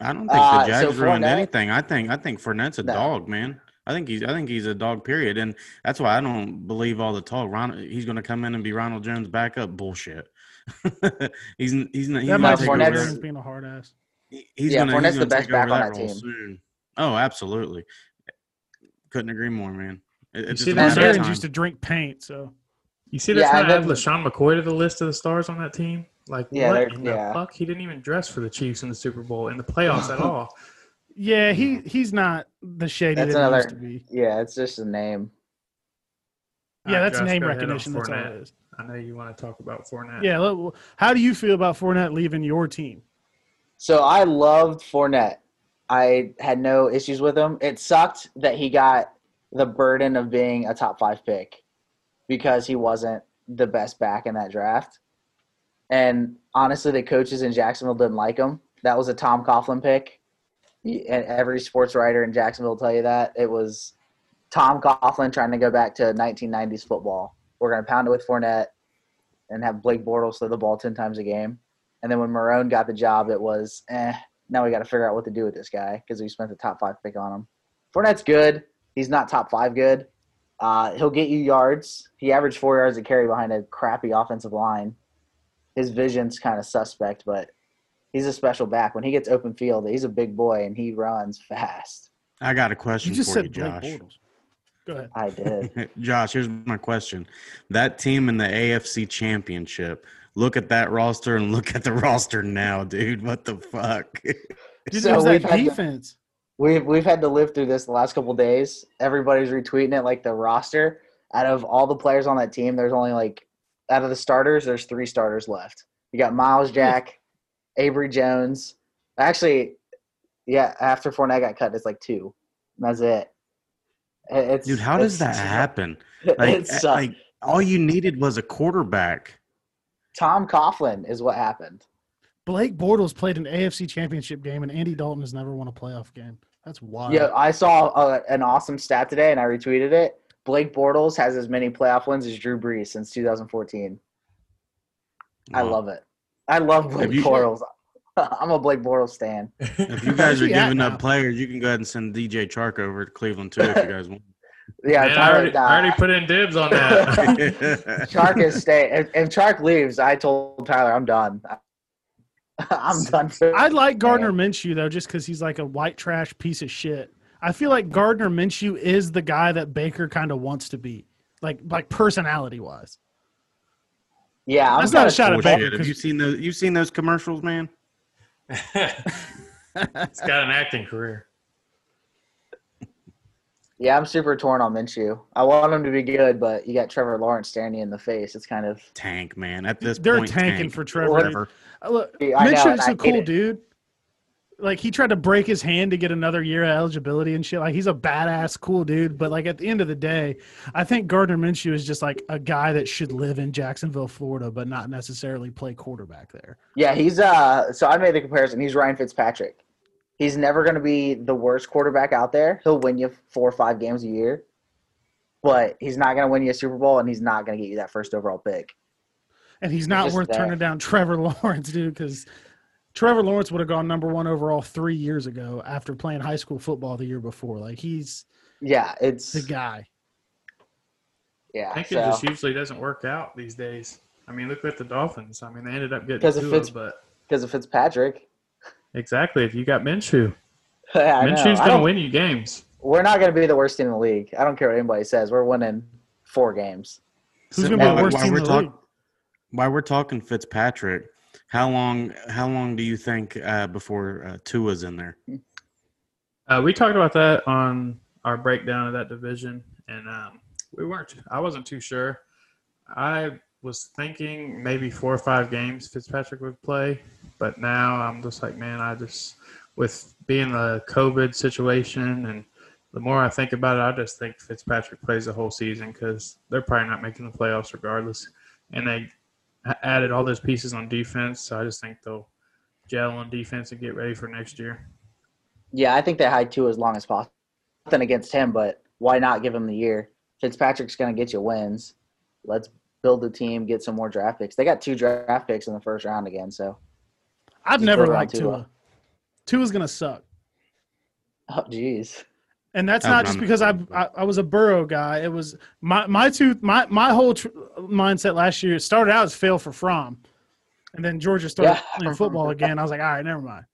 [SPEAKER 4] I don't think
[SPEAKER 3] Uh,
[SPEAKER 4] the
[SPEAKER 3] so
[SPEAKER 4] Jags ruined anything. I think I think Fournette's a
[SPEAKER 3] No.
[SPEAKER 4] dog, man. I think he's I think he's a dog. Period. And that's why I don't believe all the talk. Ron, he's going to come in and be Ronald Jones backup. Bullshit. he's he's not. He's
[SPEAKER 2] That
[SPEAKER 4] gonna
[SPEAKER 2] might
[SPEAKER 3] be
[SPEAKER 2] be
[SPEAKER 4] take
[SPEAKER 3] Fournette's-
[SPEAKER 4] over-
[SPEAKER 2] Arians being a hard ass.
[SPEAKER 4] He's
[SPEAKER 3] Yeah,
[SPEAKER 4] gonna,
[SPEAKER 3] Fournette's
[SPEAKER 4] he's
[SPEAKER 3] the best back on
[SPEAKER 4] that
[SPEAKER 3] that team.
[SPEAKER 4] soon. Oh, absolutely. Couldn't agree more, man. It,
[SPEAKER 5] You
[SPEAKER 4] it's
[SPEAKER 5] see
[SPEAKER 4] just
[SPEAKER 5] that
[SPEAKER 4] a
[SPEAKER 2] Bruce
[SPEAKER 5] Bruce
[SPEAKER 4] matter of
[SPEAKER 2] Arians
[SPEAKER 4] time.
[SPEAKER 2] used to drink paint, so
[SPEAKER 5] You see, they're
[SPEAKER 3] Yeah,
[SPEAKER 5] trying to add LeSean McCoy to the list of the stars on that team. Like,
[SPEAKER 3] Yeah,
[SPEAKER 5] what
[SPEAKER 3] they're-
[SPEAKER 5] in the fuck? He didn't even dress for the Chiefs in the Super Bowl in the playoffs at all.
[SPEAKER 2] Yeah, he he's not the shady
[SPEAKER 3] That's
[SPEAKER 2] that he used to be.
[SPEAKER 3] Yeah, it's just a name.
[SPEAKER 2] Yeah, that's
[SPEAKER 5] Josh,
[SPEAKER 2] name
[SPEAKER 5] go ahead on
[SPEAKER 2] recognition. That's all it is.
[SPEAKER 5] I know you want to talk about Fournette.
[SPEAKER 2] Yeah. How do you feel about Fournette leaving your team?
[SPEAKER 3] So I loved Fournette. I had no issues with him. It sucked that he got the burden of being a top five pick because he wasn't the best back in that draft. And honestly, the coaches in Jacksonville didn't like him. That was a Tom Coughlin pick. And every sports writer in Jacksonville will tell you that. It was Tom Coughlin trying to go back to 1990s football. We're going to pound it with Fournette and have Blake Bortles throw the ball 10 times a game. And then when Marrone got the job, it was, eh, now we got to figure out what to do with this guy because we spent the top five pick on him. Fournette's good. He's not top five good. Uh, he'll get you yards. He averaged four yards a carry behind a crappy offensive line. His vision's kind of suspect, but he's a special back. When he gets open field, he's a big boy and he runs fast.
[SPEAKER 4] I got a question
[SPEAKER 2] You just
[SPEAKER 4] for
[SPEAKER 2] said
[SPEAKER 4] you, Josh.
[SPEAKER 2] Go ahead.
[SPEAKER 3] I did.
[SPEAKER 4] Josh, here's my question. That team in the AFC championship, look at that roster and look at the roster now, dude. What the fuck?
[SPEAKER 2] Dude,
[SPEAKER 3] So
[SPEAKER 2] it
[SPEAKER 3] we've
[SPEAKER 2] that
[SPEAKER 3] had to-
[SPEAKER 2] defense.
[SPEAKER 3] We've we've had to live through this the last couple days. Everybody's retweeting it like the roster. Out of all the players on that team, there's only like out of the starters, there's three starters left. You got Myles Jack, Abry Jones. Actually, yeah, after Fournette got cut, it's like two. That's it. It- It's,
[SPEAKER 4] dude, how does that happen? Like,
[SPEAKER 3] it sucks.
[SPEAKER 4] like all you needed was a quarterback.
[SPEAKER 3] Tom Coughlin is what happened.
[SPEAKER 2] Blake Bortles played an AFC championship game, and Andy Dalton has never won a playoff game. That's wild.
[SPEAKER 3] Yeah, I saw uh, an awesome stat today, and I retweeted it. Blake Bortles has as many playoff wins as Drew Brees since 2014. I love it. I love Blake
[SPEAKER 4] Have you-
[SPEAKER 3] Bortles. I'm a Blake Bortles stan.
[SPEAKER 4] If you guys are
[SPEAKER 2] Where's he at
[SPEAKER 4] giving
[SPEAKER 2] now?
[SPEAKER 4] up players, you can go ahead and send DJ Chark over to Cleveland too if you guys want.
[SPEAKER 3] Yeah,
[SPEAKER 5] Man, I, already, I already uh, put in dibs on that.
[SPEAKER 3] Chark is stay. If, if Chark leaves, I told Tyler I'm done. I'm done.
[SPEAKER 2] I like Gardner Minshew though, just because he's like a white trash piece of shit. I feel like Gardner Minshew is the guy that Baker kind of wants to be, like like personality wise.
[SPEAKER 3] Yeah, I'm
[SPEAKER 2] That's not a
[SPEAKER 3] kinda-
[SPEAKER 2] shot at Baker.
[SPEAKER 4] Have you seen those? You seen those commercials, man?
[SPEAKER 5] He's got an acting career.
[SPEAKER 3] Yeah, I'm super torn on Minshew. I want him to be good, but you got Trevor Lawrence staring you in the face. It's kind of
[SPEAKER 4] Tank, man. At this
[SPEAKER 2] They're
[SPEAKER 4] point,
[SPEAKER 2] tanking
[SPEAKER 4] tank.
[SPEAKER 2] for Trevor.
[SPEAKER 3] Whatever.
[SPEAKER 2] Look,
[SPEAKER 3] I know, and
[SPEAKER 2] Minshew's
[SPEAKER 3] I
[SPEAKER 2] a
[SPEAKER 3] hate
[SPEAKER 2] cool
[SPEAKER 3] it.
[SPEAKER 2] dude. Like he tried to break his hand to get another year of eligibility and shit. Like he's a badass, cool dude. But like at the end of the day, I think Gardner Minshew is just like a guy that should live in Jacksonville, Florida, but not necessarily play quarterback there.
[SPEAKER 3] Yeah, he's uh. So I made the comparison. He's Ryan Fitzpatrick. He's never going to be the worst quarterback out there. He'll win you four or five games a year, but he's not going to win you a Super Bowl, and he's not going to get you that first overall pick.
[SPEAKER 2] And he's not worth
[SPEAKER 3] that.
[SPEAKER 2] turning down Trevor Lawrence, dude, because Trevor Lawrence would have gone number one overall three years ago after playing high school football the year before. Like he's
[SPEAKER 3] Yeah, it's
[SPEAKER 2] the guy.
[SPEAKER 3] yeah.
[SPEAKER 5] I think
[SPEAKER 3] so-
[SPEAKER 5] it just usually doesn't work out these days. I mean, look at the Dolphins. I mean, they ended up getting
[SPEAKER 3] Because of Fitz-
[SPEAKER 5] but
[SPEAKER 3] because of Fitzpatrick.
[SPEAKER 5] exactly. If you got Minshew,
[SPEAKER 3] I know.
[SPEAKER 5] Minshew's going to win you games.
[SPEAKER 3] We're not going to be the worst team in the league. I don't care what anybody says. We're winning four games.
[SPEAKER 2] Who's gonna be the worst team in the
[SPEAKER 4] talk-
[SPEAKER 2] league?
[SPEAKER 4] While we're talking Fitzpatrick, how long how long do you think uh, before uh, Tua's in there?
[SPEAKER 5] Uh, we talked about that on our breakdown of that division, and um, we weren't. I wasn't too sure. I was thinking maybe four or five games Fitzpatrick would play, but now I'm just like, man, I just with being the COVID situation, and the more I think about it, I just think Fitzpatrick plays the whole season because they're probably not making the playoffs regardless, and they a- added all those pieces on defense, so I just think they'll gel on defense and get ready for next year.
[SPEAKER 3] Yeah, I think they hide Tua as long as possible. Nothing against him, but why not give him the year? Fitzpatrick's going to get you wins. Let's build the team, get some more draft picks. They got two draft picks in the first round again, so
[SPEAKER 2] I've never liked Tua.
[SPEAKER 3] Tua.
[SPEAKER 2] Tua's gonna suck.
[SPEAKER 3] oh jeez.
[SPEAKER 2] And that's not just because I, I I was a Burrow guy. It was my my two my my whole tr- mindset last year started out as fail for Fromm, and then Georgia started
[SPEAKER 3] Yeah.
[SPEAKER 2] playing football again. I was like, all right, never mind,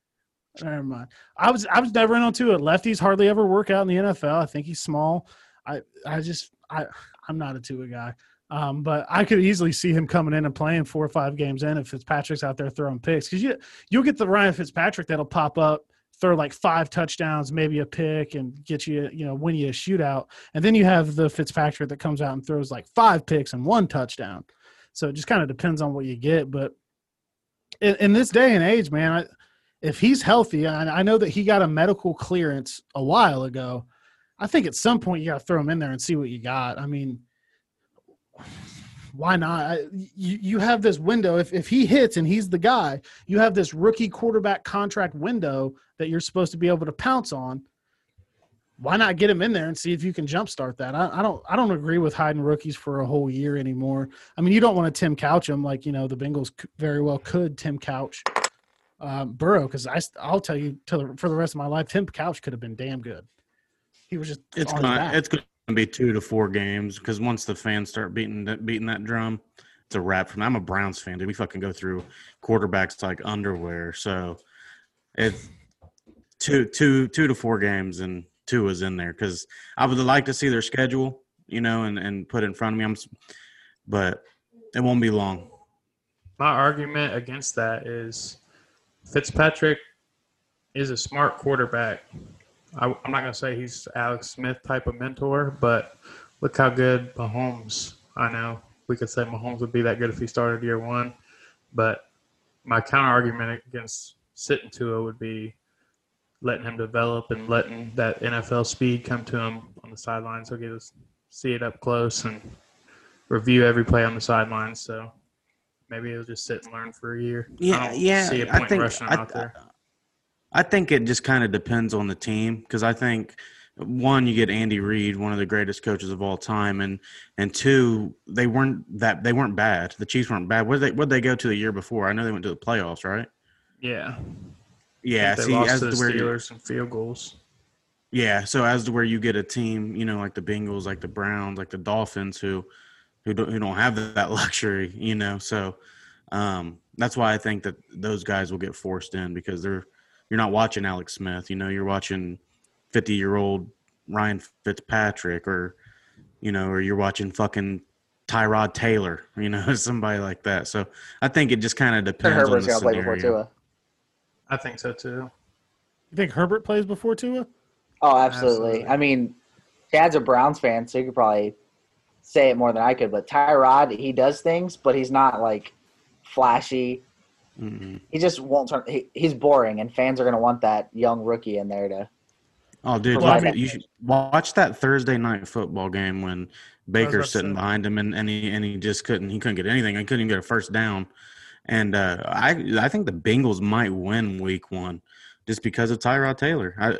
[SPEAKER 2] never mind. I was I was never in on Tua. Lefties hardly ever work out in the NFL. I think he's small. I I just I I'm not a Tua guy. Um, but I could easily see him coming in and playing four or five games in if Fitzpatrick's out there throwing picks because you you'll get the Ryan Fitzpatrick that'll pop up throw like five touchdowns, maybe a pick, and get you, you know, win you a shootout. And then you have the Fitzpatrick that comes out and throws like five picks and one touchdown. So it just kind of depends on what you get. But in, in this day and age, man, I, if he's healthy, and I know that he got a medical clearance a while ago, I think at some point you got to throw him in there and see what you got. I mean, why not? I, you you have this window. If if he hits and he's the guy, you have this rookie quarterback contract window that you're supposed to be able to pounce on. Why not get him in there and see if you can jumpstart that? I, I don't I don't agree with hiding rookies for a whole year anymore. I mean, you don't want to Tim Couch him like you know the Bengals very well could Tim Couch um, Burrow because I I'll tell you to the, for the rest of my life Tim Couch could have been damn good. He was just
[SPEAKER 4] It's
[SPEAKER 2] on his
[SPEAKER 4] gonna
[SPEAKER 2] back.
[SPEAKER 4] it's gonna be two to four games because once the fans start beating that beating that drum, it's a wrap. From I'm a Browns fan, dude. We fucking go through quarterbacks like underwear. So it's two two two to four games and Tua is in there because I would like to see their schedule, you know, and and put in front of me. I'm, but it won't be long.
[SPEAKER 5] My argument against that is Fitzpatrick is a smart quarterback. I, I'm not going to say he's Alex Smith type of mentor, but look how good Mahomes. I know we could say Mahomes would be that good if he started year one, but my counter argument against sitting Tua would be letting him develop and letting that NFL speed come to him on the sidelines. So get to see it up close and review every play on the sidelines. So maybe he'll just sit and learn for a year. I
[SPEAKER 4] Yeah,
[SPEAKER 5] don't
[SPEAKER 4] yeah.
[SPEAKER 5] See a
[SPEAKER 4] I
[SPEAKER 5] point
[SPEAKER 4] think
[SPEAKER 5] rushing
[SPEAKER 4] I,
[SPEAKER 5] out there.
[SPEAKER 4] I think it just kind of depends on the team because I think one, you get Andy Reid, one of the greatest coaches of all time, and and two, they weren't that they weren't bad. The Chiefs weren't bad. Where they where they go to the year before? I know they went to the playoffs, right?
[SPEAKER 5] Yeah.
[SPEAKER 4] Yeah.
[SPEAKER 5] they
[SPEAKER 4] See,
[SPEAKER 5] lost
[SPEAKER 4] as
[SPEAKER 5] to the
[SPEAKER 4] where you-
[SPEAKER 5] Steelers and field goals.
[SPEAKER 4] yeah, so as to where you get a team, you know, like the Bengals, like the Browns, like the Dolphins, who who don't who don't have that luxury, you know. So um, that's why I think that those guys will get forced in because they're you're not watching Alex Smith, you know, you're watching fifty year old Ryan Fitzpatrick or you know, or you're watching fucking Tyrod Taylor, you know, somebody like that. So I think it just kind of
[SPEAKER 3] And
[SPEAKER 4] depends on the
[SPEAKER 3] gonna play before
[SPEAKER 4] scenario.
[SPEAKER 3] Tua.
[SPEAKER 5] I think so too.
[SPEAKER 2] You think Herbert plays before Tua?
[SPEAKER 3] Oh, absolutely.
[SPEAKER 5] Absolutely.
[SPEAKER 3] I mean, Dad's a Browns fan, so he could probably say it more than I could. But Tyrod, he does things, but he's not like flashy.
[SPEAKER 4] Mm-mm.
[SPEAKER 3] He just won't turn. He, he's boring, and fans are going to want that young rookie in there to.
[SPEAKER 4] Oh, dude,
[SPEAKER 3] Well,
[SPEAKER 4] you, should watch that Thursday night football game when Baker's sitting
[SPEAKER 2] say.
[SPEAKER 4] behind him and, and he and he just couldn't he couldn't get anything. He couldn't even get a first down. And uh, I I think the Bengals might win Week One just because of Tyrod Taylor. I,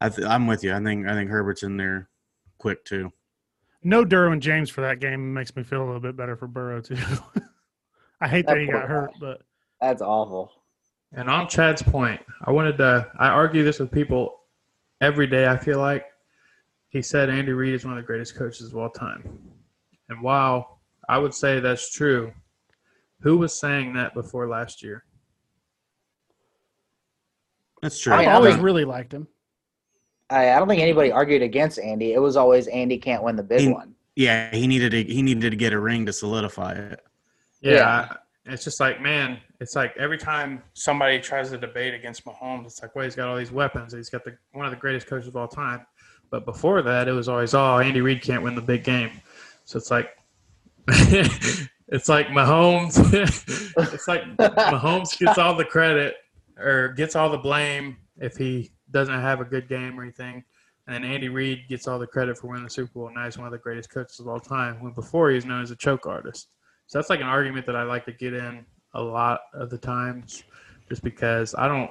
[SPEAKER 4] I th- I'm with you. I think I think Herbert's in there quick too.
[SPEAKER 2] No Derwin James for that game makes me feel a little bit better for Burrow too. I hate that
[SPEAKER 3] That
[SPEAKER 2] he
[SPEAKER 3] poor
[SPEAKER 2] got hurt, but
[SPEAKER 3] That's awful.
[SPEAKER 5] And on Chad's point, I wanted to. I argue this with people every day. I feel like he said Andy Reid is one of the greatest coaches of all time. And while I would say that's true, who was saying that before last year?
[SPEAKER 4] That's true.
[SPEAKER 3] I
[SPEAKER 2] I've
[SPEAKER 3] mean, I
[SPEAKER 2] always
[SPEAKER 3] think-
[SPEAKER 2] really liked him.
[SPEAKER 3] I, I don't think anybody argued against Andy. It was always Andy can't win the big
[SPEAKER 4] He-
[SPEAKER 3] one.
[SPEAKER 4] yeah, he needed to he needed to get a ring to solidify it.
[SPEAKER 5] Yeah,
[SPEAKER 3] Yeah.
[SPEAKER 5] It's just like man, it's like every time somebody tries to debate against Mahomes, it's like, well, he's got all these weapons. He's got the one of the greatest coaches of all time. But before that, it was always, oh, Andy Reid can't win the big game. So it's like, it's like Mahomes. it's like Mahomes gets all the credit or gets all the blame if he doesn't have a good game or anything. And then Andy Reid gets all the credit for winning the Super Bowl. Now he's one of the greatest coaches of all time. When before he was known as a choke artist. So that's like an argument that I like to get in a lot of the times, just because I don't.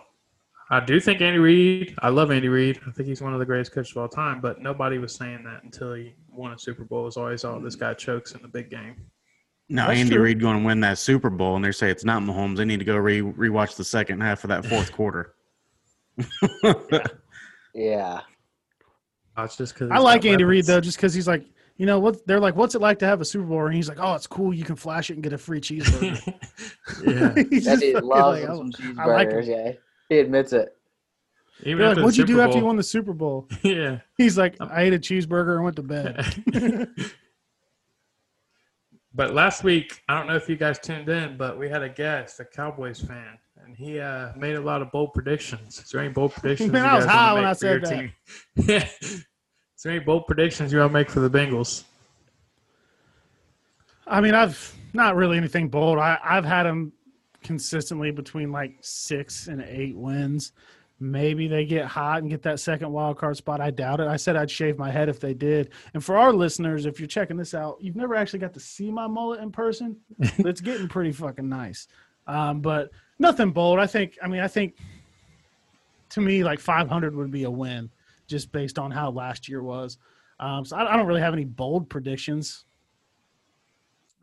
[SPEAKER 5] I do think Andy Reid. I love Andy Reid. I think he's one of the greatest coaches of all time. But nobody was saying that until he won a Super Bowl. It was always, oh, this guy chokes in the big game.
[SPEAKER 4] Now
[SPEAKER 2] That's
[SPEAKER 4] Andy
[SPEAKER 2] true.
[SPEAKER 4] Reid going to win that Super Bowl, and they say it's not Mahomes. They need to go re rewatch the second half of that fourth quarter.
[SPEAKER 3] Yeah.
[SPEAKER 5] Oh, it's just because
[SPEAKER 2] I like Andy Reid though, just because he's like, you know what? They're like, what's it like to have a Super Bowl? And he's like, oh, it's cool. You can flash it and get a free cheeseburger.
[SPEAKER 5] yeah.
[SPEAKER 2] He's
[SPEAKER 3] That dude loves
[SPEAKER 2] like,
[SPEAKER 3] him
[SPEAKER 2] oh.
[SPEAKER 3] some
[SPEAKER 2] I like
[SPEAKER 3] cheeseburgers. yeah. He admits it.
[SPEAKER 5] Even
[SPEAKER 2] like, what'd you do
[SPEAKER 5] Super
[SPEAKER 2] after you won the Super Bowl?
[SPEAKER 5] Yeah.
[SPEAKER 2] He's like, I ate a cheeseburger and went to bed.
[SPEAKER 5] but last week, I don't know if you guys tuned in, but we had a guest, a Cowboys fan, and he uh, made a lot of bold predictions. Is there any bold predictions?
[SPEAKER 2] Man,
[SPEAKER 5] you
[SPEAKER 2] I was high when I
[SPEAKER 5] for your
[SPEAKER 2] said
[SPEAKER 5] team? Is there any bold predictions you want to make for the Bengals?
[SPEAKER 2] I mean, I've not really anything bold. I, I've had them consistently between like six and eight wins. Maybe they get hot and get that second wild card spot. I doubt it. I said I'd shave my head if they did. And for our listeners, if you're checking this out, you've never actually got to see my mullet in person. it's getting pretty fucking nice. Um, but nothing bold. I think. I mean, I think to me, like 500 would be a win, just based on how last year was. Um, so I, I don't really have any bold predictions.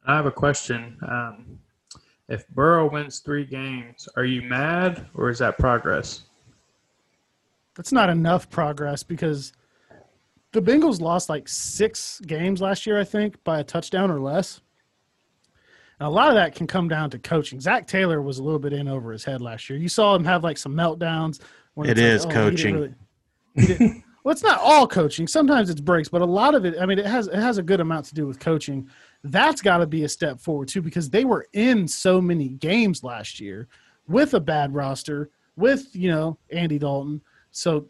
[SPEAKER 5] I have a question. Um, if Burrow wins three games, are you mad or is that progress?
[SPEAKER 2] that's not enough progress because the Bengals lost like six games last year, I think, by a touchdown or less. And a lot of that can come down to coaching. Zac Taylor was a little bit in over his head last year. You saw him have like some meltdowns. When it's like, oh,
[SPEAKER 4] coaching.
[SPEAKER 2] really- he didn't- well, it's not all coaching. Sometimes it's breaks, but a lot of it. I mean, it has it has a good amount to do with coaching. That's got to be a step forward too, because they were in so many games last year with a bad roster, with you know Andy Dalton. So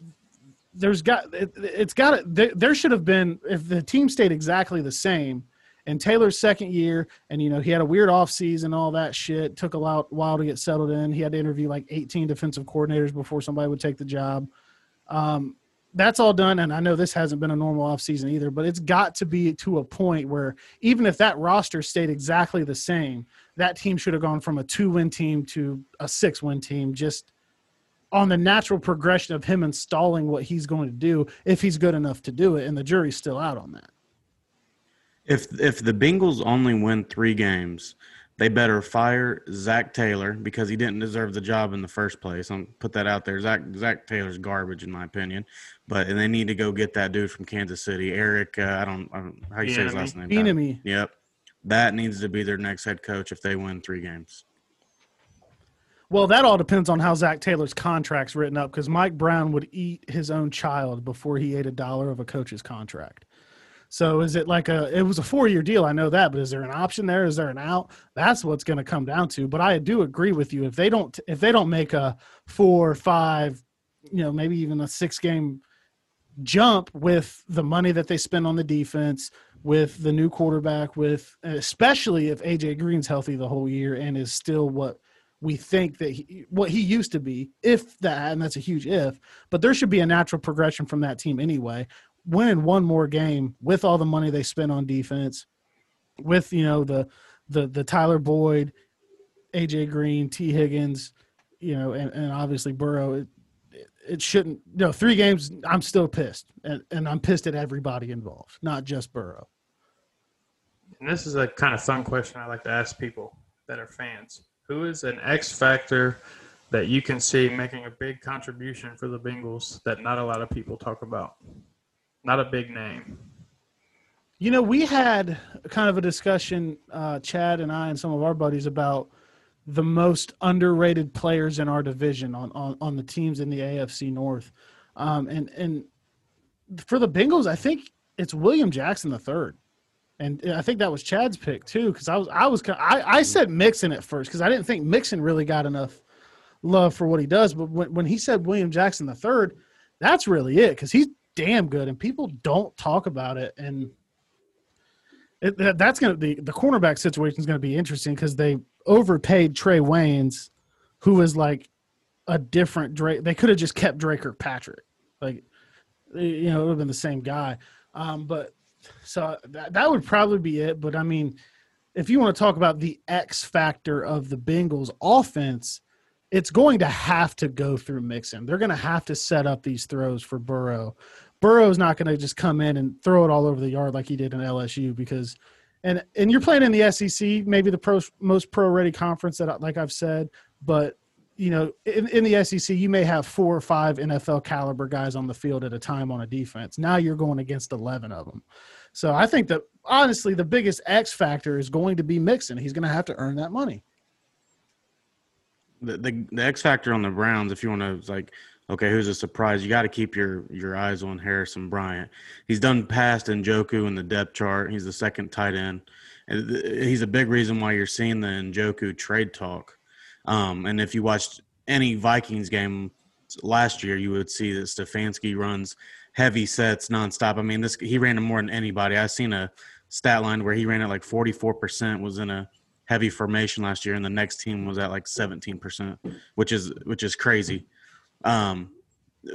[SPEAKER 2] there's got it, it's got to there, should have been if the team stayed exactly the same and Taylor's second year and you know he had a weird offseason, all that shit took a lot, while to get settled in he had to interview like 18 defensive coordinators before somebody would take the job um, that's all done and I know this hasn't been a normal off season either but it's got to be to a point where even if that roster stayed exactly the same that team should have gone from a two win team to a six win team just on the natural progression of him installing what he's going to do if he's good enough to do it and the jury's still out on that.
[SPEAKER 4] If if the Bengals only win three games, they better fire Zac Taylor because he didn't deserve the job in the first place. I'm put that out there. Zac Zac Taylor's garbage in my opinion, but and they need to go get that dude from Kansas City, Eric. Uh, I don't, I don't how you say his last name.
[SPEAKER 2] Bieniemy.
[SPEAKER 4] Yep, that needs to be their next head coach if they win three games.
[SPEAKER 2] well that all depends on how zac taylor's contract's written up because mike brown would eat his own child before he ate a dollar of a coach's contract so is it like a it was a four year deal i know that but is there an option there? Is there an out? That's what's going to come down to but i do agree with you. If they don't if they don't make a four five you know maybe even a six game jump with the money that they spend on the defense, with the new quarterback, with especially if AJ Green's healthy the whole year and is still what we think that he, what he used to be, if that, and that's a huge if, but there should be a natural progression from that team anyway. Winning one more game with all the money they spent on defense, with you know the the the Tyler Boyd, AJ Green, Tee Higgins, you know, and, and obviously Burrow. It, it shouldn't. You know, three games. I'm still pissed, and, and I'm pissed at everybody involved, not just Burrow.
[SPEAKER 5] And this is a kind of fun question I like to ask people that are fans. Who is an X factor that you can see making a big contribution for the Bengals that not a lot of people talk about? Not a big name.
[SPEAKER 2] You know, we had kind of a discussion, uh, Chad and I and some of our buddies about the most underrated players in our division on on, on the teams in the AFC North, um, and and for the Bengals, I think it's William Jackson the third, and I think that was Chad's pick too because I was I was I, I said Mixon at first because I didn't think Mixon really got enough love for what he does, but when when he said William Jackson the third, that's really it because he's damn good and people don't talk about it and it, that's going to be the cornerback situation is going to be interesting because they overpaid Trae Waynes, who was like a different Drake. They could have just kept Dre Kirkpatrick, like you know, it would have been the same guy. Um, but so that, that would probably be it. But I mean, if you want to talk about the X factor of the Bengals offense, it's going to have to go through Mixon. They're going to have to set up these throws for Burrow. Burrow's not going to just come in and throw it all over the yard like he did in LSU because, and and you're playing in the SEC, maybe the pro, most pro ready conference that, like I've said, but you know, in, in the SEC, you may have four or five NFL caliber guys on the field at a time on a defense. Now you're going against 11 of them. So I think that honestly, the biggest X factor is going to be Mixon. He's going to have to earn that money.
[SPEAKER 4] The, the, the X factor on the Browns, if you want to like Okay, who's a surprise? You got to keep your your eyes on Harrison Bryant. He's done past Njoku in the depth chart. He's the second tight end. And he's a big reason why you're seeing the Njoku trade talk. Um, and if you watched any Vikings game last year, you would see that Stefanski runs heavy sets nonstop. I mean, this he ran more than anybody. I've seen a stat line where he ran at like 44% was in a heavy formation last year, and the next team was at like 17%, which is which is crazy. Um,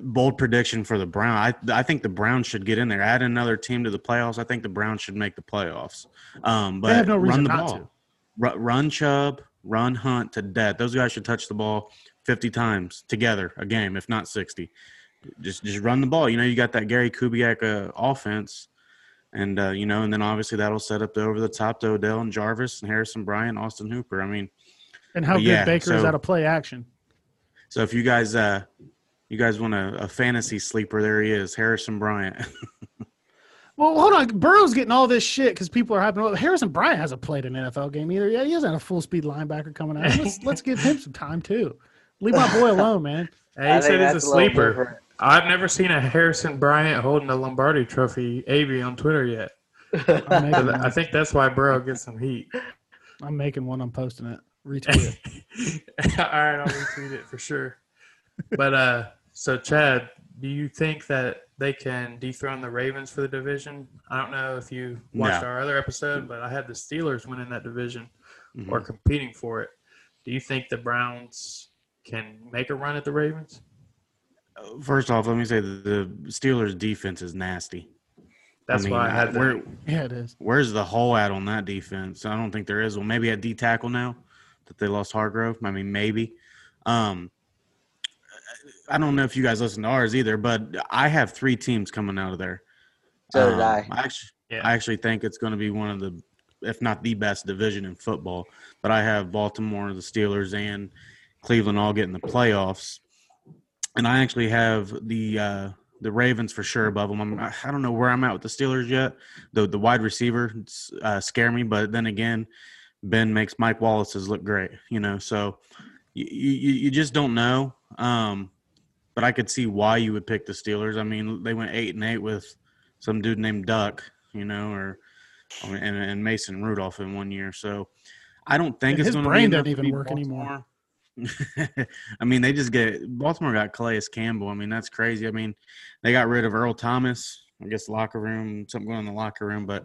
[SPEAKER 4] bold prediction for the Brown. I I think the Browns should get in there. Add another team to the playoffs. I think the Browns should make the playoffs. Um, but
[SPEAKER 2] no
[SPEAKER 4] run the ball. Run, run Chubb, run Hunt to death. Those guys should touch the ball 50 times together a game, if not 60. Just just run the ball. You know, you got that Gary Kubiak uh, offense. And uh, you know, and then obviously that'll set up the over the top to Odell and Jarvis and Harrison Bryant, Austin Hooper. I mean,
[SPEAKER 2] and how good
[SPEAKER 4] yeah,
[SPEAKER 2] Baker is
[SPEAKER 4] so-
[SPEAKER 2] out of play action.
[SPEAKER 4] So if you guys uh you guys want a, a fantasy sleeper, there he is, Harrison Bryant.
[SPEAKER 2] Well, hold on. Burrow's getting all this shit because people are hyping. Well, Harrison Bryant hasn't played an NFL game either. Yeah, he hasn't had a full speed linebacker coming out. Let's let's give him some time too. Leave my boy alone, man.
[SPEAKER 5] Hey,
[SPEAKER 3] I
[SPEAKER 5] he
[SPEAKER 3] think
[SPEAKER 5] said he's a
[SPEAKER 3] that's a little
[SPEAKER 5] sleeper.
[SPEAKER 3] different.
[SPEAKER 5] I've never seen a Harrison Bryant holding a Lombardi Trophy AV on Twitter yet.
[SPEAKER 2] I'm making,
[SPEAKER 5] So I
[SPEAKER 2] one.
[SPEAKER 5] think that's why Burrow gets some heat.
[SPEAKER 2] I'm making one. I'm posting it. Retweet it.
[SPEAKER 5] All right, I'll retweet it for sure. But uh, so Chad, do you think that they can dethrone the Ravens for the division? I don't know if you watched
[SPEAKER 4] No.
[SPEAKER 5] our other episode, but I had the Steelers winning that division
[SPEAKER 4] Mhm.
[SPEAKER 5] or competing for it. Do you think the Browns can make a run at the Ravens?
[SPEAKER 4] First off, let me say the Steelers' defense is nasty.
[SPEAKER 5] That's
[SPEAKER 4] mean,
[SPEAKER 5] why I had the,
[SPEAKER 4] where
[SPEAKER 2] Yeah, it is.
[SPEAKER 4] where's the hole at on that defense? I don't think there is. Well, maybe at D tackle now that they lost Hargrave. I mean, maybe. Um, I don't know if you guys listen to ours either, but I have three teams coming out of there.
[SPEAKER 3] So did
[SPEAKER 4] Um,
[SPEAKER 3] I.
[SPEAKER 4] actually,
[SPEAKER 5] Yeah.
[SPEAKER 4] I actually think it's going to be one of the, if not the best division in football. But I have Baltimore, the Steelers, and Cleveland all getting the playoffs, and I actually have the uh, the Ravens for sure above them. I'm, I don't know where I'm at with the Steelers yet. The the wide receiver uh, scare me, but then again, Ben makes Mike Wallace's look great. You know, so you you, you just don't know. Um, but I could see why you would pick the Steelers. I mean, they went eight and eight with some dude named Duck, you know, or and, and Mason Rudolph in one year. So I don't think
[SPEAKER 2] And
[SPEAKER 4] it's
[SPEAKER 2] his
[SPEAKER 4] going to
[SPEAKER 2] brain doesn't even work anymore.
[SPEAKER 4] I mean, they just get Baltimore got Calais Campbell. I mean, that's crazy. I mean, they got rid of Earl Thomas. I guess locker room, something going on in the locker room, but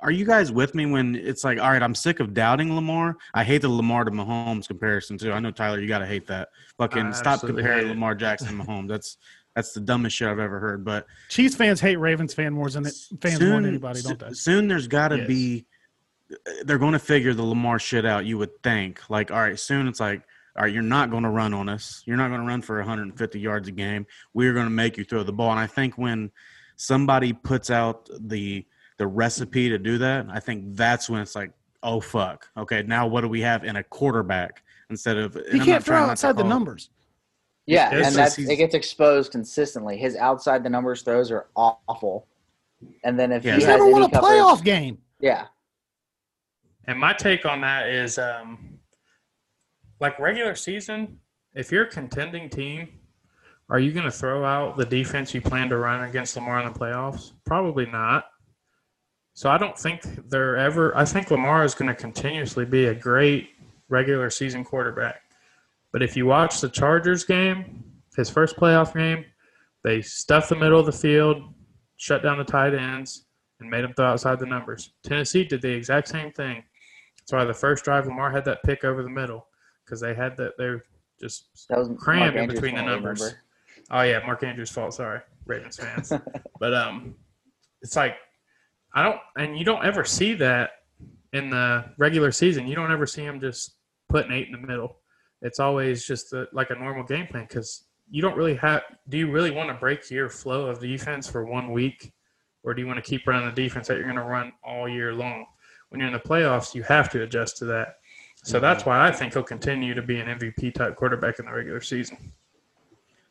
[SPEAKER 4] are you guys with me when it's like, all right, I'm sick of doubting Lamar. I hate the Lamar to Mahomes comparison too. I know Tyler, you gotta hate that. Fucking
[SPEAKER 5] I
[SPEAKER 4] stop comparing. Lamar Jackson to Mahomes. That's that's the dumbest shit I've ever heard. But
[SPEAKER 2] Chiefs fans hate Ravens fan more than fans more than anybody, don't they?
[SPEAKER 4] Soon there's got to
[SPEAKER 2] Yes.
[SPEAKER 4] be. They're going to figure the Lamar shit out. You would think. Like, all right, soon it's like, all right, you're not going to run on us. You're not going to run for 150 yards a game. We're going to make you throw the ball. And I think when somebody puts out the the recipe to do that, I think that's when it's like, oh fuck, okay, now what do we have in a quarterback instead of? and
[SPEAKER 2] He can't throw
[SPEAKER 4] trying not to
[SPEAKER 2] outside the numbers.
[SPEAKER 3] Yeah, and that's it gets exposed consistently. His outside the numbers throws are awful. And then if
[SPEAKER 4] Yeah,
[SPEAKER 3] he
[SPEAKER 2] He's never won a
[SPEAKER 3] coverage-
[SPEAKER 2] playoff game.
[SPEAKER 3] Yeah,
[SPEAKER 5] And my take on that is um, like regular season, if you're a contending team, are you going to throw out the defense you plan to run against Lamar in the playoffs? Probably not. So I don't think they're ever. I think Lamar is going to continuously be a great regular season quarterback. But if you watch the Chargers game, his first playoff game, they stuffed the middle of the field, shut down the tight ends, and made them throw outside the numbers. Tennessee did the exact same thing. That's why the first drive Lamar had that pick over the middle because they had that. They're just Crammed in between the numbers. Oh yeah, Mark Andrews' fault. Sorry, Ravens fans. but um, it's like I don't, and you don't ever see that in the regular season. You don't ever see him just putting eight in the middle. It's always just a, like a normal game plan because you don't really have. Do you really want to break your flow of defense for one week, or do you want to keep running the defense that you're going to run all year long? When you're in the playoffs, you have to adjust to that. So that's why I think he'll continue to be an MVP type quarterback in the regular season.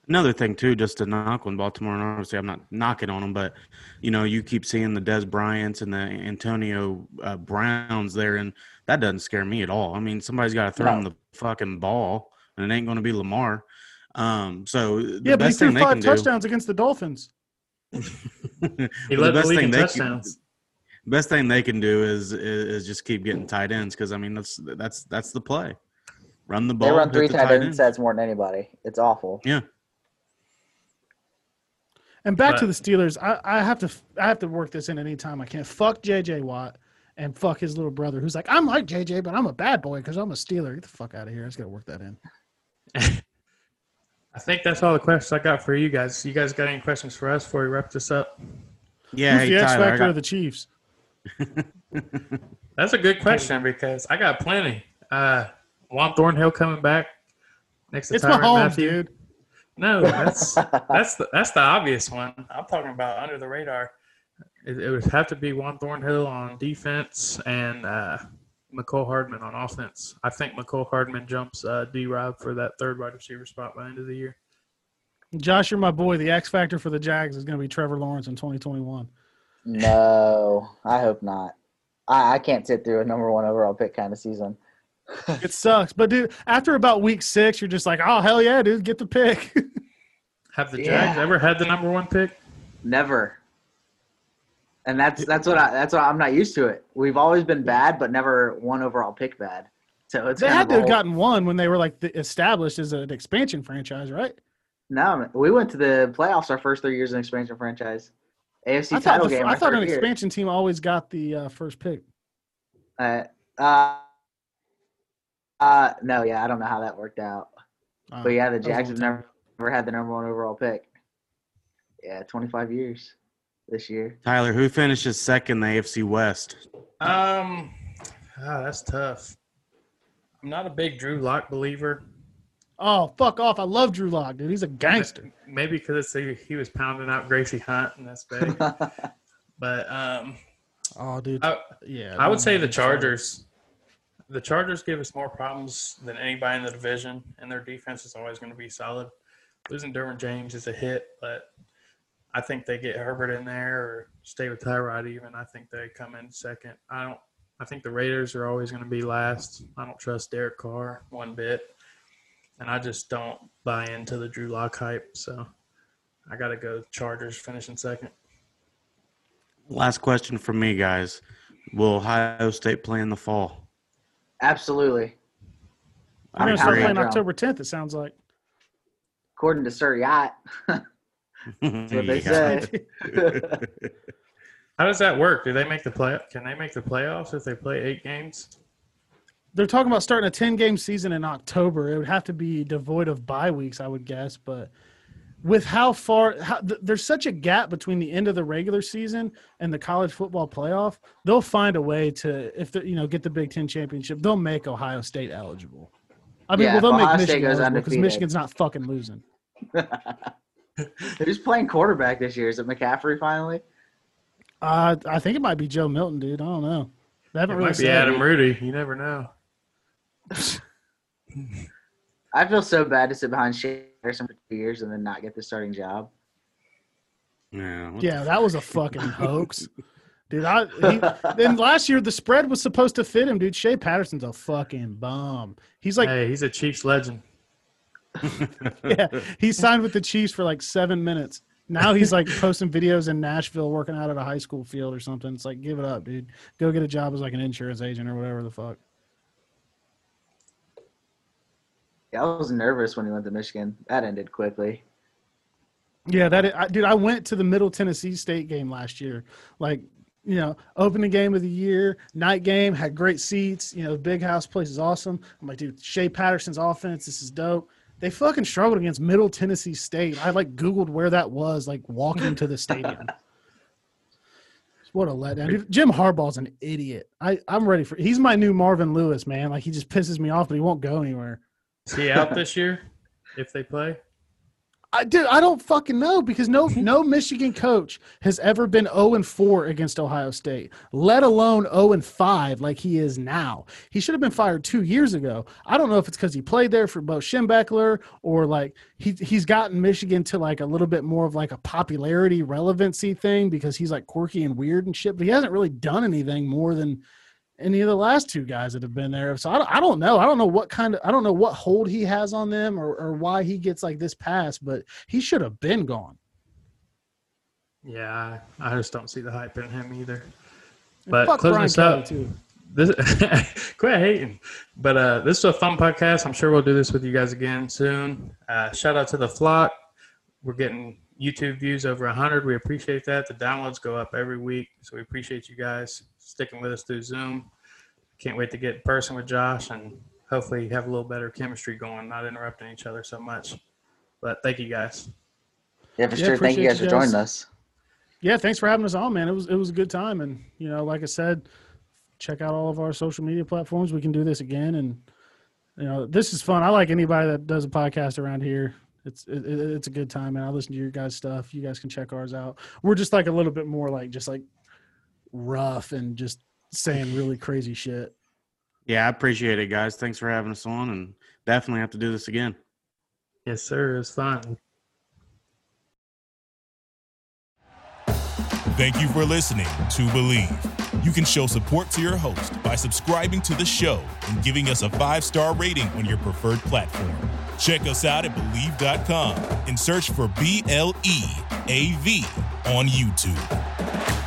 [SPEAKER 4] Another thing too, just to knock on Baltimore, and obviously I'm not knocking on them, but you know you keep seeing the Dez Bryants and the Antonio uh, Browns there, and that doesn't scare me at all. I mean, somebody's got to throw
[SPEAKER 3] No.
[SPEAKER 4] him the fucking ball, and it ain't going to be Lamar. Um, so the
[SPEAKER 2] Yeah, but he
[SPEAKER 4] best
[SPEAKER 2] threw
[SPEAKER 4] thing they
[SPEAKER 2] five
[SPEAKER 4] can
[SPEAKER 2] touchdowns against the Dolphins.
[SPEAKER 5] He led the
[SPEAKER 4] best
[SPEAKER 5] league
[SPEAKER 4] thing
[SPEAKER 5] in
[SPEAKER 4] they
[SPEAKER 5] touchdowns.
[SPEAKER 4] do, best thing they can do is, is is just keep getting tight ends because I mean that's that's that's the play. Run the ball.
[SPEAKER 3] They run three
[SPEAKER 4] the
[SPEAKER 3] tight end
[SPEAKER 4] ends.
[SPEAKER 3] sets more than anybody. It's awful.
[SPEAKER 4] Yeah,
[SPEAKER 2] And back to the Steelers, I, I have to I have to work this in anytime I can. Fuck JJ Watt and fuck his little brother who's like, I'm like JJ, but I'm a bad boy because I'm a Steeler. Get the fuck out of here. I just gotta work that in.
[SPEAKER 5] I think that's all the questions I got for you guys. You guys got any questions for us before we wrap this up?
[SPEAKER 4] yeah.
[SPEAKER 2] Who's
[SPEAKER 4] Hey,
[SPEAKER 2] the X factor
[SPEAKER 4] got-
[SPEAKER 2] of the Chiefs?
[SPEAKER 5] That's a good question because I got plenty. Uh, Juan Thornhill coming back next to
[SPEAKER 2] It's
[SPEAKER 5] Tyrann
[SPEAKER 2] Mahomes,
[SPEAKER 5] Mathieu.
[SPEAKER 2] dude.
[SPEAKER 5] No, that's that's the that's the obvious one. I'm talking about under the radar. It, it would have to be Juan Thornhill on defense and uh, Mecole Hardman on offense. I think Mecole Hardman jumps uh, D Rob for that third wide receiver spot by the end of the year.
[SPEAKER 2] Josh, you're my boy. The X factor for the Jags is gonna be Trevor Lawrence in 2021.
[SPEAKER 3] No, I hope not. I, I can't sit through a number one overall pick kind of season.
[SPEAKER 2] It sucks, but dude, after about week six, you're just like, oh hell yeah, dude, get the pick.
[SPEAKER 5] Have the Jags
[SPEAKER 3] Yeah.
[SPEAKER 5] ever had the number one pick?
[SPEAKER 3] Never. And that's that's what I that's what I'm not used to it. We've always been bad, but never one overall pick bad. So it's
[SPEAKER 2] they
[SPEAKER 3] kind
[SPEAKER 2] had
[SPEAKER 3] of
[SPEAKER 2] to
[SPEAKER 3] a
[SPEAKER 2] have gotten one when they were like established as an expansion franchise, right?
[SPEAKER 3] no. We went to the playoffs our first three years in expansion franchise. AFC
[SPEAKER 2] I thought,
[SPEAKER 3] title
[SPEAKER 2] the,
[SPEAKER 3] game.
[SPEAKER 2] I thought an
[SPEAKER 3] year.
[SPEAKER 2] expansion team always got the uh, first pick.
[SPEAKER 3] Uh, uh, uh, no, yeah, I don't know how that worked out.
[SPEAKER 2] Uh,
[SPEAKER 3] But yeah, the
[SPEAKER 2] that was a
[SPEAKER 3] Jags have never, never had the number one overall pick. Yeah, 25 years this year.
[SPEAKER 4] Tyler, who finishes second in the AFC West?
[SPEAKER 5] Um, ah, that's tough. I'm not a big Drew Lock believer.
[SPEAKER 2] Oh, fuck off. I love Drew Lock, dude. He's a gangster.
[SPEAKER 5] Maybe because he was pounding out Gracie Hunt, and that's big. but um,
[SPEAKER 2] Oh, dude.
[SPEAKER 5] I,
[SPEAKER 2] yeah.
[SPEAKER 5] I would say the Chargers. The Chargers give us more problems than anybody in the division, and their defense is always going to be solid. Losing Derwin James is a hit, but I think they get Herbert in there or stay with Tyrod. Even I think they come in second. I don't. I think the Raiders are always going to be last. I don't trust Derek Carr one bit, and I just don't buy into the Drew Lock hype. So I got to go Chargers finishing second.
[SPEAKER 4] Last question from me, guys. Will Ohio State play in the fall?
[SPEAKER 3] Absolutely.
[SPEAKER 2] We're
[SPEAKER 4] I
[SPEAKER 2] going to start playing October 10th, it sounds like.
[SPEAKER 3] According to Sir Yacht. what they
[SPEAKER 4] Yeah.
[SPEAKER 3] say.
[SPEAKER 5] How does that work? Do they make the play? Can they make the playoffs if they play eight games?
[SPEAKER 2] They're talking about starting a 10 game season in October. It would have to be devoid of bye weeks, I would guess. But with how far, how, th- there's such a gap between the end of the regular season and the college football playoff. They'll find a way to, if they, you know, get the Big Ten championship. They'll make Ohio State eligible. I mean,
[SPEAKER 3] Yeah,
[SPEAKER 2] well, they'll
[SPEAKER 3] if
[SPEAKER 2] make
[SPEAKER 3] State
[SPEAKER 2] Michigan eligible because. Michigan's not fucking losing.
[SPEAKER 3] Who's playing quarterback this year? Is it McCaffrey finally?
[SPEAKER 2] Uh, I think it might be Joe Milton, dude. I don't know. They
[SPEAKER 5] It
[SPEAKER 2] haven't really
[SPEAKER 5] might be
[SPEAKER 2] said.
[SPEAKER 5] Adam Rudy. You never know.
[SPEAKER 3] I feel so bad to sit behind Shea Harrison for two years and then not get the starting job.
[SPEAKER 4] Yeah.
[SPEAKER 2] Yeah, that was a fucking hoax. Dude, I he, then last year the spread was supposed to fit him, dude. Shea Patterson's a fucking bum. He's like,
[SPEAKER 5] hey, he's a Chiefs legend.
[SPEAKER 2] yeah, he signed with the Chiefs for like seven minutes. Now he's like posting videos in Nashville working out at a high school field or something. It's like, give it up, dude. Go get a job as like an insurance agent or whatever the fuck.
[SPEAKER 3] Yeah, I was nervous when he went to Michigan. That ended quickly.
[SPEAKER 2] Yeah, that I, dude. I went to the Middle Tennessee State game last year. Like, you know, opening game of the year, night game, had great seats. You know, big house place is awesome. I'm like, dude, Shea Patterson's offense, this is dope. They fucking struggled against Middle Tennessee State. I like Googled where that was, like walking to the stadium. What a letdown. Dude, Jim Harbaugh's an idiot. I, I'm ready for he's my new Marvin Lewis, man. Like he just pisses me off, but he won't go anywhere.
[SPEAKER 5] Is he out this year if they play?
[SPEAKER 2] I dude, I don't fucking know because no no Michigan coach has ever been 0 and 4 against Ohio State, let alone 0 and 5 like he is now. He should have been fired two years ago. I don't know if it's because he played there for Bo Schembechler or like he he's gotten Michigan to like a little bit more of like a popularity relevancy thing because he's like quirky and weird and shit, but he hasn't really done anything more than any of the last two guys that have been there. So I don't, I don't know. I don't know what kind of, I don't know what hold he has on them or, or why he gets like this pass, but he should have been gone.
[SPEAKER 5] Yeah, I just don't see the hype in him either. But closing
[SPEAKER 2] Brian
[SPEAKER 5] this
[SPEAKER 2] Kelly
[SPEAKER 5] up,
[SPEAKER 2] too.
[SPEAKER 5] this quit hating. But uh, this is a fun podcast. I'm sure we'll do this with you guys again soon. Uh, shout out to the flock. We're getting YouTube views over 100. We appreciate that. The downloads go up every week, so we appreciate you guys sticking with us through Zoom. Can't wait to get in person with Josh and hopefully have a little better chemistry going, not interrupting each other so much. But thank you guys.
[SPEAKER 3] Yeah, for
[SPEAKER 2] Yeah,
[SPEAKER 3] sure. Thank you guys
[SPEAKER 2] you
[SPEAKER 3] for joining us.
[SPEAKER 2] Yeah, thanks for having us on, man. It was it was a good time, and you know, like I said, check out all of our social media platforms. We can do this again, and you know, this is fun. I like anybody that does a podcast around here. It's it, it- it's a good time, and I listen to your guys' stuff. You guys can check ours out. We're just like a little bit more like just like rough and just saying really crazy shit.
[SPEAKER 4] Yeah, I appreciate it, guys. Thanks for having us on, and definitely have to do this again.
[SPEAKER 5] Yes, sir. It's was fun.
[SPEAKER 1] Thank you for listening to Bleav. You can show support to your host by subscribing to the show and giving us a five star rating on your preferred platform. Check us out at Bleav.com and search for B L E A V on YouTube.